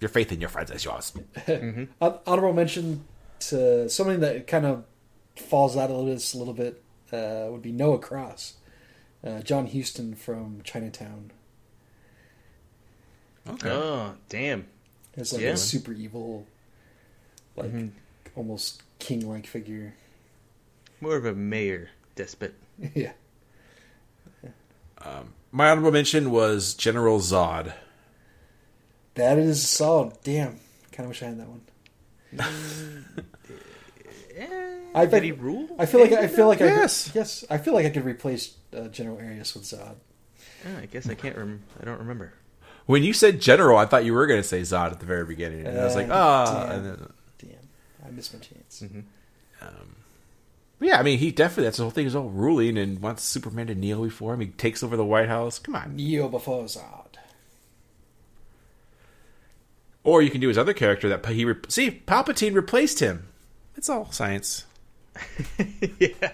Your faith in your friends is yours. Hon- Honorable mention to something that kind of falls out of this a little bit uh, would be Noah Cross, uh, John Huston from Chinatown. Okay. Oh, damn. It's like Yeah. a super evil, like Mhm. almost king-like figure. More of a mayor despot. yeah. My honorable mention was General Zod. That is solid. Damn. Kind of wish I had that one. I bet- he rule? I feel like I feel like Yes. I could, yes I feel like I could replace uh, General Arius with Zod. Oh, I guess I can't rem- I don't remember. When you said General, I thought you were going to say Zod at the very beginning. And I was like, Uh, ah. damn. Then, Damn, I missed my chance. But yeah, I mean, he definitely, that's the whole thing, is all ruling and wants Superman to kneel before him. He takes over the White House. Come on. kneel before Zod. Or you can do his other character that he, re- see, Palpatine replaced him. It's all science. yeah.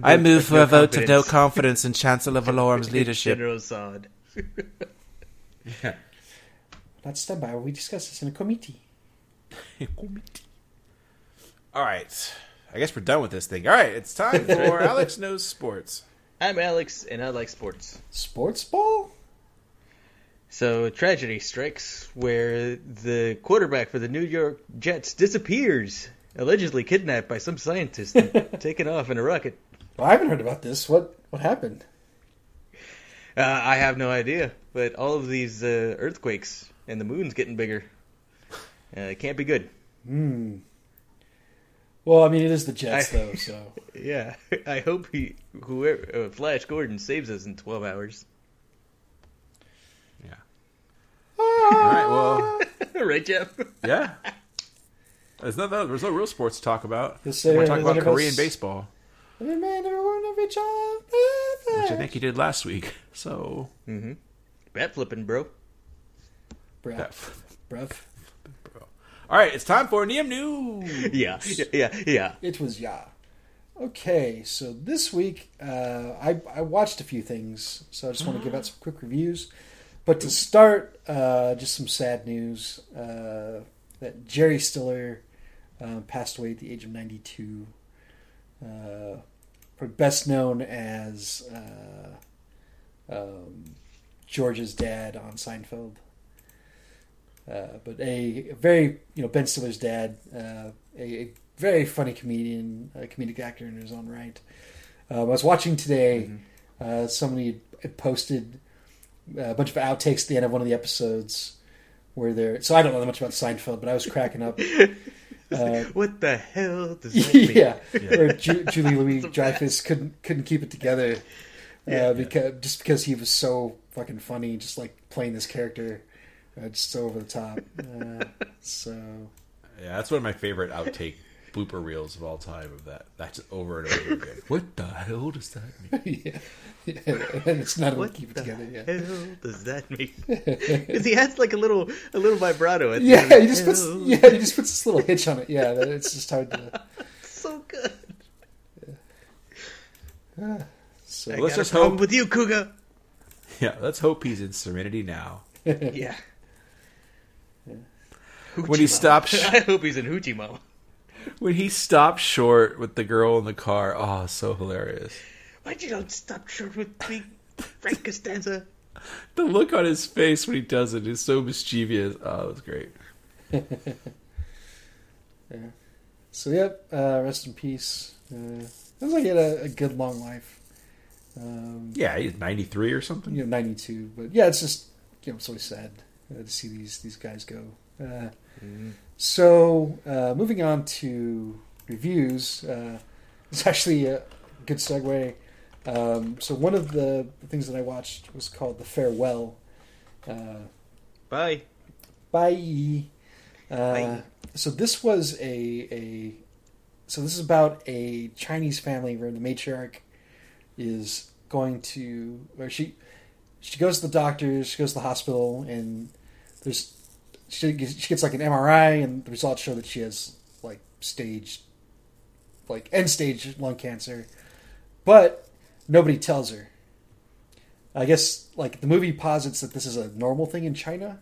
I move for no a vote of no confidence. confidence in Chancellor Valorum's leadership. General Zod. Let's stand by we discuss this in a committee. All right. I guess we're done with this thing. All right, it's time for Alex Knows Sports. I'm Alex, and I like sports. Sports ball? So, tragedy strikes where the quarterback for the New York Jets disappears, allegedly kidnapped by some scientist and taken off in a rocket. Well, I haven't heard about this. What what happened? Uh, I have no idea, but all of these uh, earthquakes and the moon's getting bigger. Uh, it can't be good. Hmm. Well, I mean, it is the Jets, I- though. So Yeah, I hope he, whoever, uh, Flash Gordon saves us in 12 hours. Yeah. All right, well, right, Jeff? yeah. There's no, there's no real sports to talk about. Yes, sir. We're talking about None of us- Korean baseball, every man, every woman, every child. which I think he did last week. So, Mm-hmm. Bat flipping, bro. Bruh, yeah. bruv. all right, it's time for Neum News. Yeah, yeah, yeah. It was yeah. Okay, so this week uh, I I watched a few things, so I just want to give out some quick reviews. But to start, uh, just some sad news uh, that Jerry Stiller uh, passed away at the age of ninety two. Uh, best known as uh, um, George's dad on Seinfeld. Uh, but a, a very, you know, Ben Stiller's dad, uh, a, a very funny comedian, a comedic actor in his own right. Um, I was watching today, uh, somebody had posted a bunch of outtakes at the end of one of the episodes where they're. So I don't know that much about Seinfeld, but I was cracking up. Uh, What the hell does that mean? yeah, where Ju- Julie Louis Dreyfus couldn't couldn't keep it together, uh, Yeah. because just because he was so fucking funny, just like playing this character, uh, just so over the top. Uh, so Yeah, that's one of my favorite outtake blooper reels of all time. Of that, that's over and over again. what the hell does that mean? yeah, yeah. and it's not able What to keep it the together. Yeah, hell does that mean? Because he has like a little, a little vibrato. At the yeah. end. He just puts Hell. yeah he just puts this little hitch on it. Yeah, that- it's just hard to. so good. yeah So I let's got just a hope- with you, Cougar. Yeah, let's hope he's in Serenity now. Yeah. When he Hoochie stops- I hope he's in Hoochie Mama. When he stopped short with the girl in the car, oh, so hilarious. Why'd you don't stop short with me, Frank Costanza? The look on his face when he does it is so mischievous. Oh, it was great. yeah. So yep, uh, rest in peace. Uh, sounds like he had a, a good long life. Um, Yeah, he's 93 or something. you know, ninety two. But yeah, it's just you know, it's always sad uh, to see these these guys go. Uh, So uh, moving on to reviews, uh, it's actually a good segue. Um, so one of the things that I watched was called The Farewell. Uh, Bye. Bye. Uh, Bye. So this was a a so this is about a Chinese family where the matriarch is going to where she she goes to the doctors, she goes to the hospital, and there's she gets, she gets like an MRI, and the results show that she has like stage like end stage lung cancer, but nobody tells her. I guess like the movie posits that this is a normal thing in China.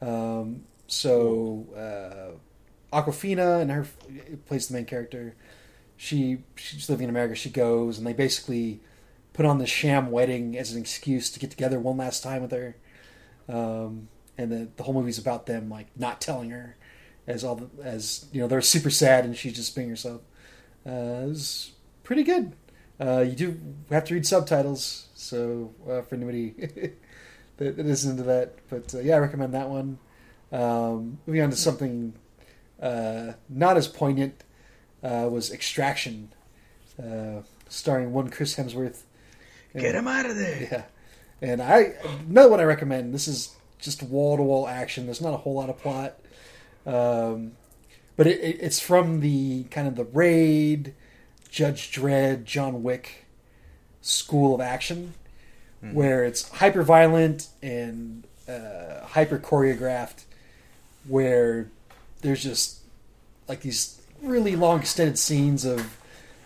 Um, so uh, Awkwafina and her plays the main character. She she's living in America. She goes and they basically put on the sham wedding as an excuse to get together one last time with her. Um, and the the whole movie's about them like not telling her as all the, as you know they're super sad and she's just being herself. Uh, it was pretty good. Uh, you do have to read subtitles, so uh, for anybody that, that isn't into that, but uh, yeah, I recommend that one. Um, moving on to something uh, not as poignant uh, was Extraction, uh, starring one Chris Hemsworth. Get him out of there. Yeah, and I another one I recommend. This is just wall to wall action. There's not a whole lot of plot, um, but it, it, it's from the kind of the Raid, Judge Dredd, John Wick school of action, where it's hyper violent and uh, hyper choreographed, where there's just like these really long extended scenes of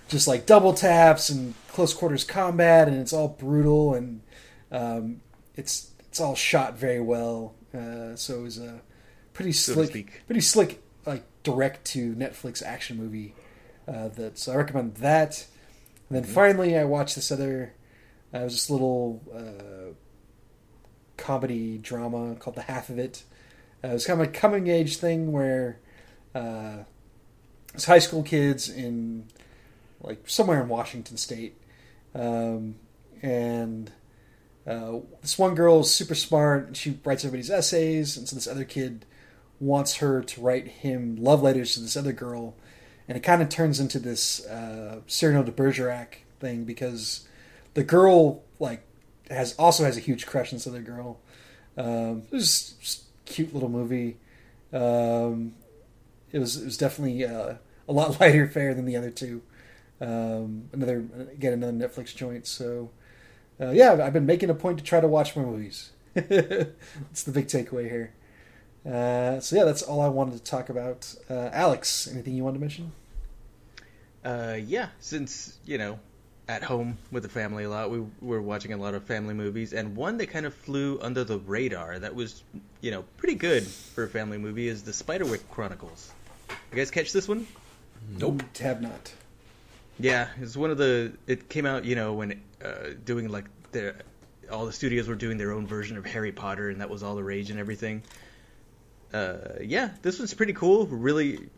just like double taps and close quarters combat, and it's all brutal and um, it's it's all shot very well. Uh, so it was a pretty So slick, pretty slick like direct to Netflix action movie. Uh, that so I recommend that. And then finally, I watched this other. Uh, it was this little uh, comedy drama called The Half of It. Uh, it was kind of a coming age thing where uh, it's high school kids in like somewhere in Washington State, um, and uh, this one girl is super smart. She writes everybody's essays, and so this other kid wants her to write him love letters to this other girl, and it kind of turns into this uh, Cyrano de Bergerac thing because the girl like has also has a huge crush on this other girl. Um, it was just cute little movie. Um, it was it was definitely uh, a lot lighter fare than the other two. Um, another again another Netflix joint. So uh, yeah, I've been making a point to try to watch more movies. That's the big takeaway here. Uh, so yeah, that's all I wanted to talk about. Uh, Alex, anything you wanted to mention? Uh, yeah, since you know, at home with the family a lot, we were watching a lot of family movies, and one that kind of flew under the radar that was, you know, pretty good for a family movie is the Spiderwick Chronicles. You guys catch this one? Nope, have not. Yeah, it's one of the. It came out, you know, when uh, doing like the all the studios were doing their own version of Harry Potter, and that was all the rage and everything. Uh, yeah, this one's pretty cool. Really,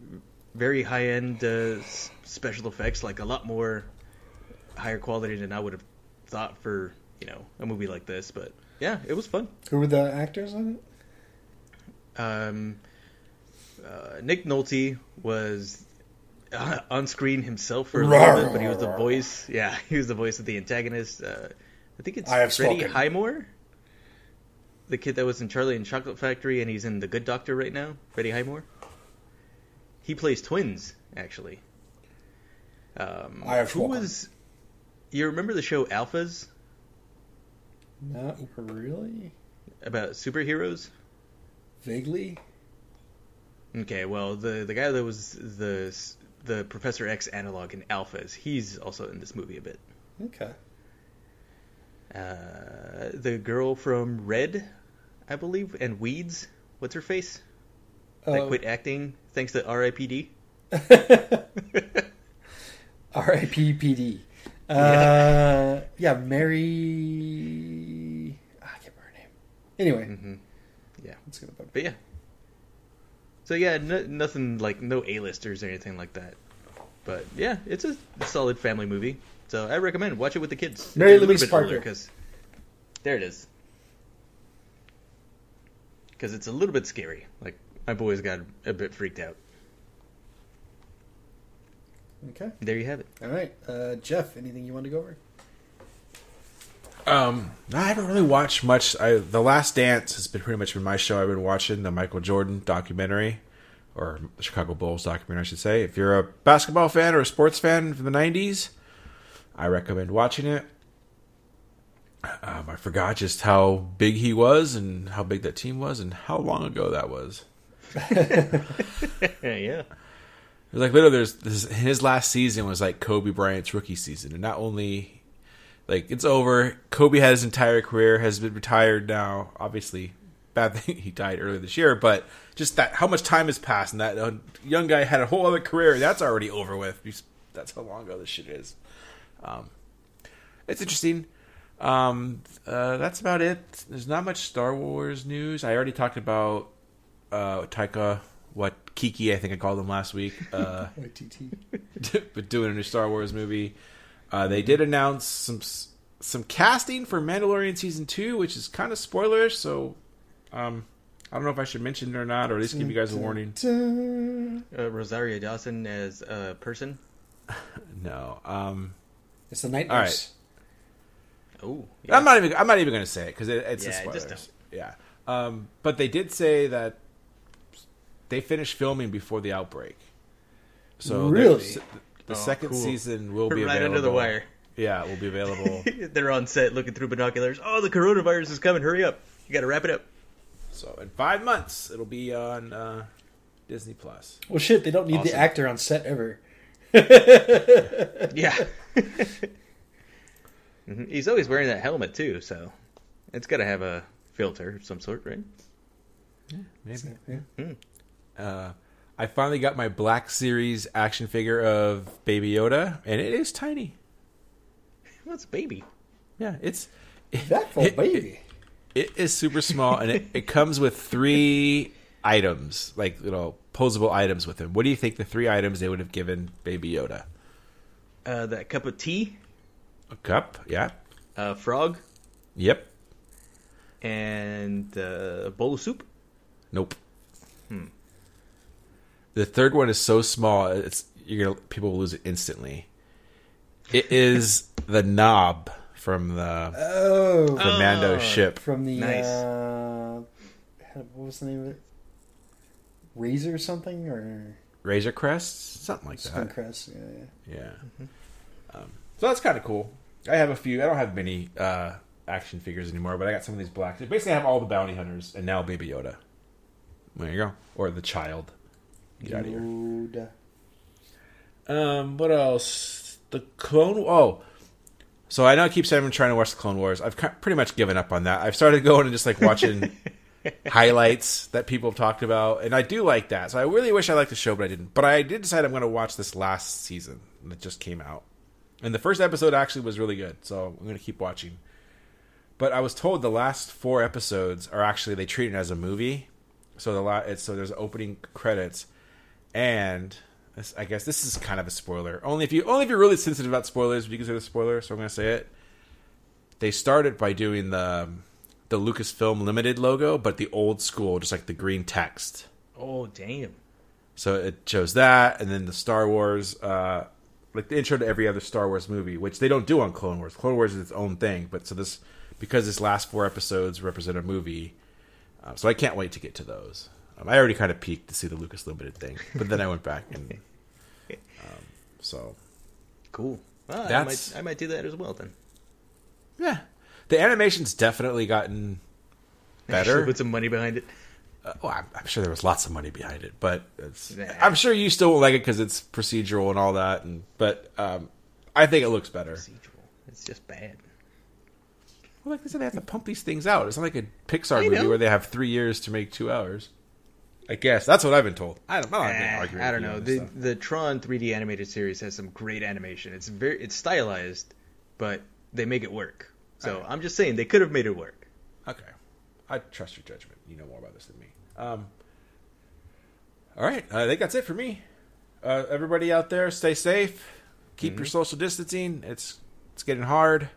very high end uh, s- special effects, like a lot more higher quality than I would have thought for you know a movie like this. But yeah, it was fun. Who were the actors on it? Um, uh, Nick Nolte was uh, on screen himself for a little bit, but he was the voice. Yeah, he was the voice of the antagonist. Uh, I think it's I have Freddie spoken. Highmore, the kid that was in Charlie and Chocolate Factory, and he's in The Good Doctor right now. Freddie Highmore. He plays twins, actually. Um, I have who spoken. was? You remember the show Alphas Not really. about superheroes? Vaguely. Okay, well, the the guy that was the the Professor X analog in Alphas, he's also in this movie a bit. Okay. Uh, the girl from Red, I believe, and Weeds. What's her face? That Uh, quit acting thanks to R.I.P.D. R.I.P.P.D. Uh, yeah, Mary. Ah, I can't remember her name. Anyway, hmm Yeah, let's get about but yeah. So yeah, no, nothing like no A-listers or anything like that. But yeah, it's a solid family movie. So I recommend watch it with the kids. Mary Louise Parker. 'cause- there it is. Because it's a little bit scary. Like my boys got a bit freaked out. Okay. There you have it. All right. Uh, Jeff, anything you want to go over? Um, I haven't really watched much. I, the Last Dance has been pretty much been my show. I've been watching the Michael Jordan documentary, or the Chicago Bulls documentary, I should say. If you're a basketball fan or a sports fan from the '90s, I recommend watching it. Um, I forgot just how big he was and how big that team was and how long ago that was. yeah. It was like literally, there's this, his last season was like Kobe Bryant's rookie season, and not only like it's over. Kobe had his entire career, has been retired now. Obviously, bad thing he died earlier this year, but just that how much time has passed, and that uh, young guy had a whole other career that's already over with. That's how long ago this shit is. Um, it's interesting. Um, uh, that's about it. There's not much Star Wars news. I already talked about uh, Taika, what Kiki, I think I called him last week. Uh, but doing a new Star Wars movie. Uh, they did announce some some casting for Mandalorian season two, which is kind of spoilerish. So, um, I don't know if I should mention it or not, or at least give you guys a warning. Uh, Rosario Dawson as a person. No, um, It's the night All right. nurse. Oh, I'm not even I'm not even going to say it because it, it's a Yeah, spoiler. just. Yeah, um, but they did say that they finished filming before the outbreak. So the- Really? The, Oh, second cool. season will be right available. under the wire. Yeah, it will be available. They're on set looking through binoculars. Oh, the coronavirus is coming. Hurry up. You got to wrap it up. so in five months, it'll be on uh, Disney Plus. Well, shit, they don't need the actor on set ever. Yeah. Mhm. He's always wearing that helmet too, so it's got to have a filter of some sort, right? Yeah, maybe. Yeah. Uh, I finally got my Black Series action figure of Baby Yoda, and it is tiny. Well, a baby. Yeah, it's That for it- baby. It is super small, and it, it comes with three items, like you know, posable items with him. What do you think the three items they would have given Baby Yoda? Uh, that cup of tea, A cup, yeah, a frog, yep, and uh, a bowl of soup. nope. The third one is so small, it's you're gonna people will lose it instantly. It is the knob from the Oh, the Mando Oh. ship. from the Nice. uh, what was the name of it? Razor something or Razor Crest, something like that. Spinncrest? Yeah, yeah. Yeah. Um, so that's kind of cool. I have a few. I don't have many uh, action figures anymore, but I got some of these black. Basically, I have all the bounty hunters and now Baby Yoda. There you go. Or the child. Get out of here. Um, what else? The Clone. Oh, so I know I keep saying I'm trying to watch the Clone Wars. I've pretty much given up on that. I've started going and just like watching highlights that people have talked about, and I do like that. So I really wish I liked the show, but I didn't. But I did decide I'm going to watch this last season that just came out, and the first episode actually was really good. So I'm going to keep watching. But I was told the last four episodes are actually they treat it as a movie. So the la- it's so there's opening credits, and this, I guess this is kind of a spoiler. Only if you only if you're really sensitive about spoilers, would you consider a spoiler. So I'm going to say it. They started by doing the the Lucasfilm Limited logo, but the old school, just like the green text. Oh, damn. So it shows that, and then the Star Wars, uh, like the intro to every other Star Wars movie, which they don't do on Clone Wars. Clone Wars is its own thing, but so this because this last four episodes represent a movie, uh, so I can't wait to get to those. Um, I already kind of peeked to see the Lucas Limited thing, but then I went back and um, so Cool. I, That's- might, I might do that as well then. yeah, the animation's definitely gotten better. Put some money behind it. Uh, well, I'm, I'm sure there was lots of money behind it, but it's, Nah. I'm sure you still won't like it because it's procedural and all that. And but um, I think it looks better. Procedural. It's just bad. Well, like they said, they have to pump these things out. It's not like a Pixar movie where they have three years to make two hours. I guess that's what I've been told. I don't, not Eh, arguing I don't know. The stuff. the Tron 3D animated series has some great animation. It's very it's stylized, but they make it work. So. I'm just saying they could have made it work. Okay, I trust your judgment. You know more about this than me. Um, all right, I think that's it for me. Uh, everybody out there, stay safe. Keep Mm-hmm. your social distancing. It's it's getting hard.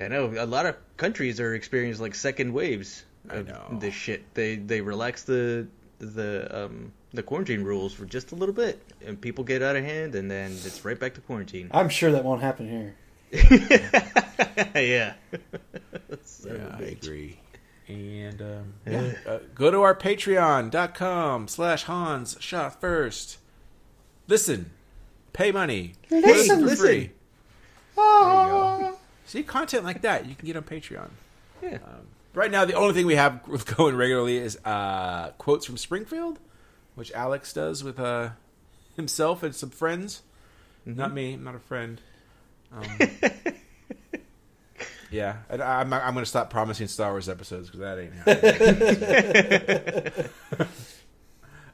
I know a lot of countries are experiencing like second waves of know. this shit. They they relax the the um the quarantine rules for just a little bit, and people get out of hand, and then it's right back to quarantine. I'm sure that won't happen here. yeah. Son Yeah, I agree. And um, yeah, uh, go to our patreon.com slash Hans Shot First. Listen, pay money, Listen, for listen. free. There. See content like that you can get on Patreon. Yeah. Right now, the only thing we have going regularly is uh, quotes from Springfield, which Alex does with uh, himself and some friends. Not me. I'm not a friend. Um, yeah, I, I'm, I'm going to stop promising Star Wars episodes because that ain't happening.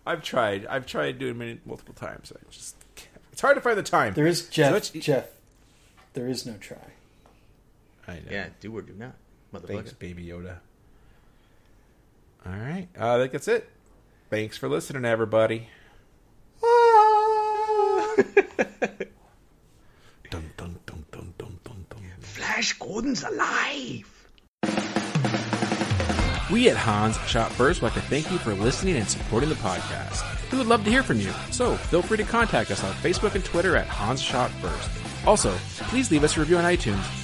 I've tried. I've tried doing many multiple times. I just can't. it's hard to find the time. There is Jeff. much- Jeff. There is no try. I know. Yeah, do or do not, motherfucker. Thanks, Baby Yoda. All right. Uh, I think that's it. Thanks for listening, everybody. dun, dun, dun, dun, dun, dun, dun. Flash Gordon's alive. We at Hans Shot First would like to thank you for listening and supporting the podcast. We would love to hear from you, so feel free to contact us on Facebook and Twitter at Hans Shot First. Also, please leave us a review on iTunes.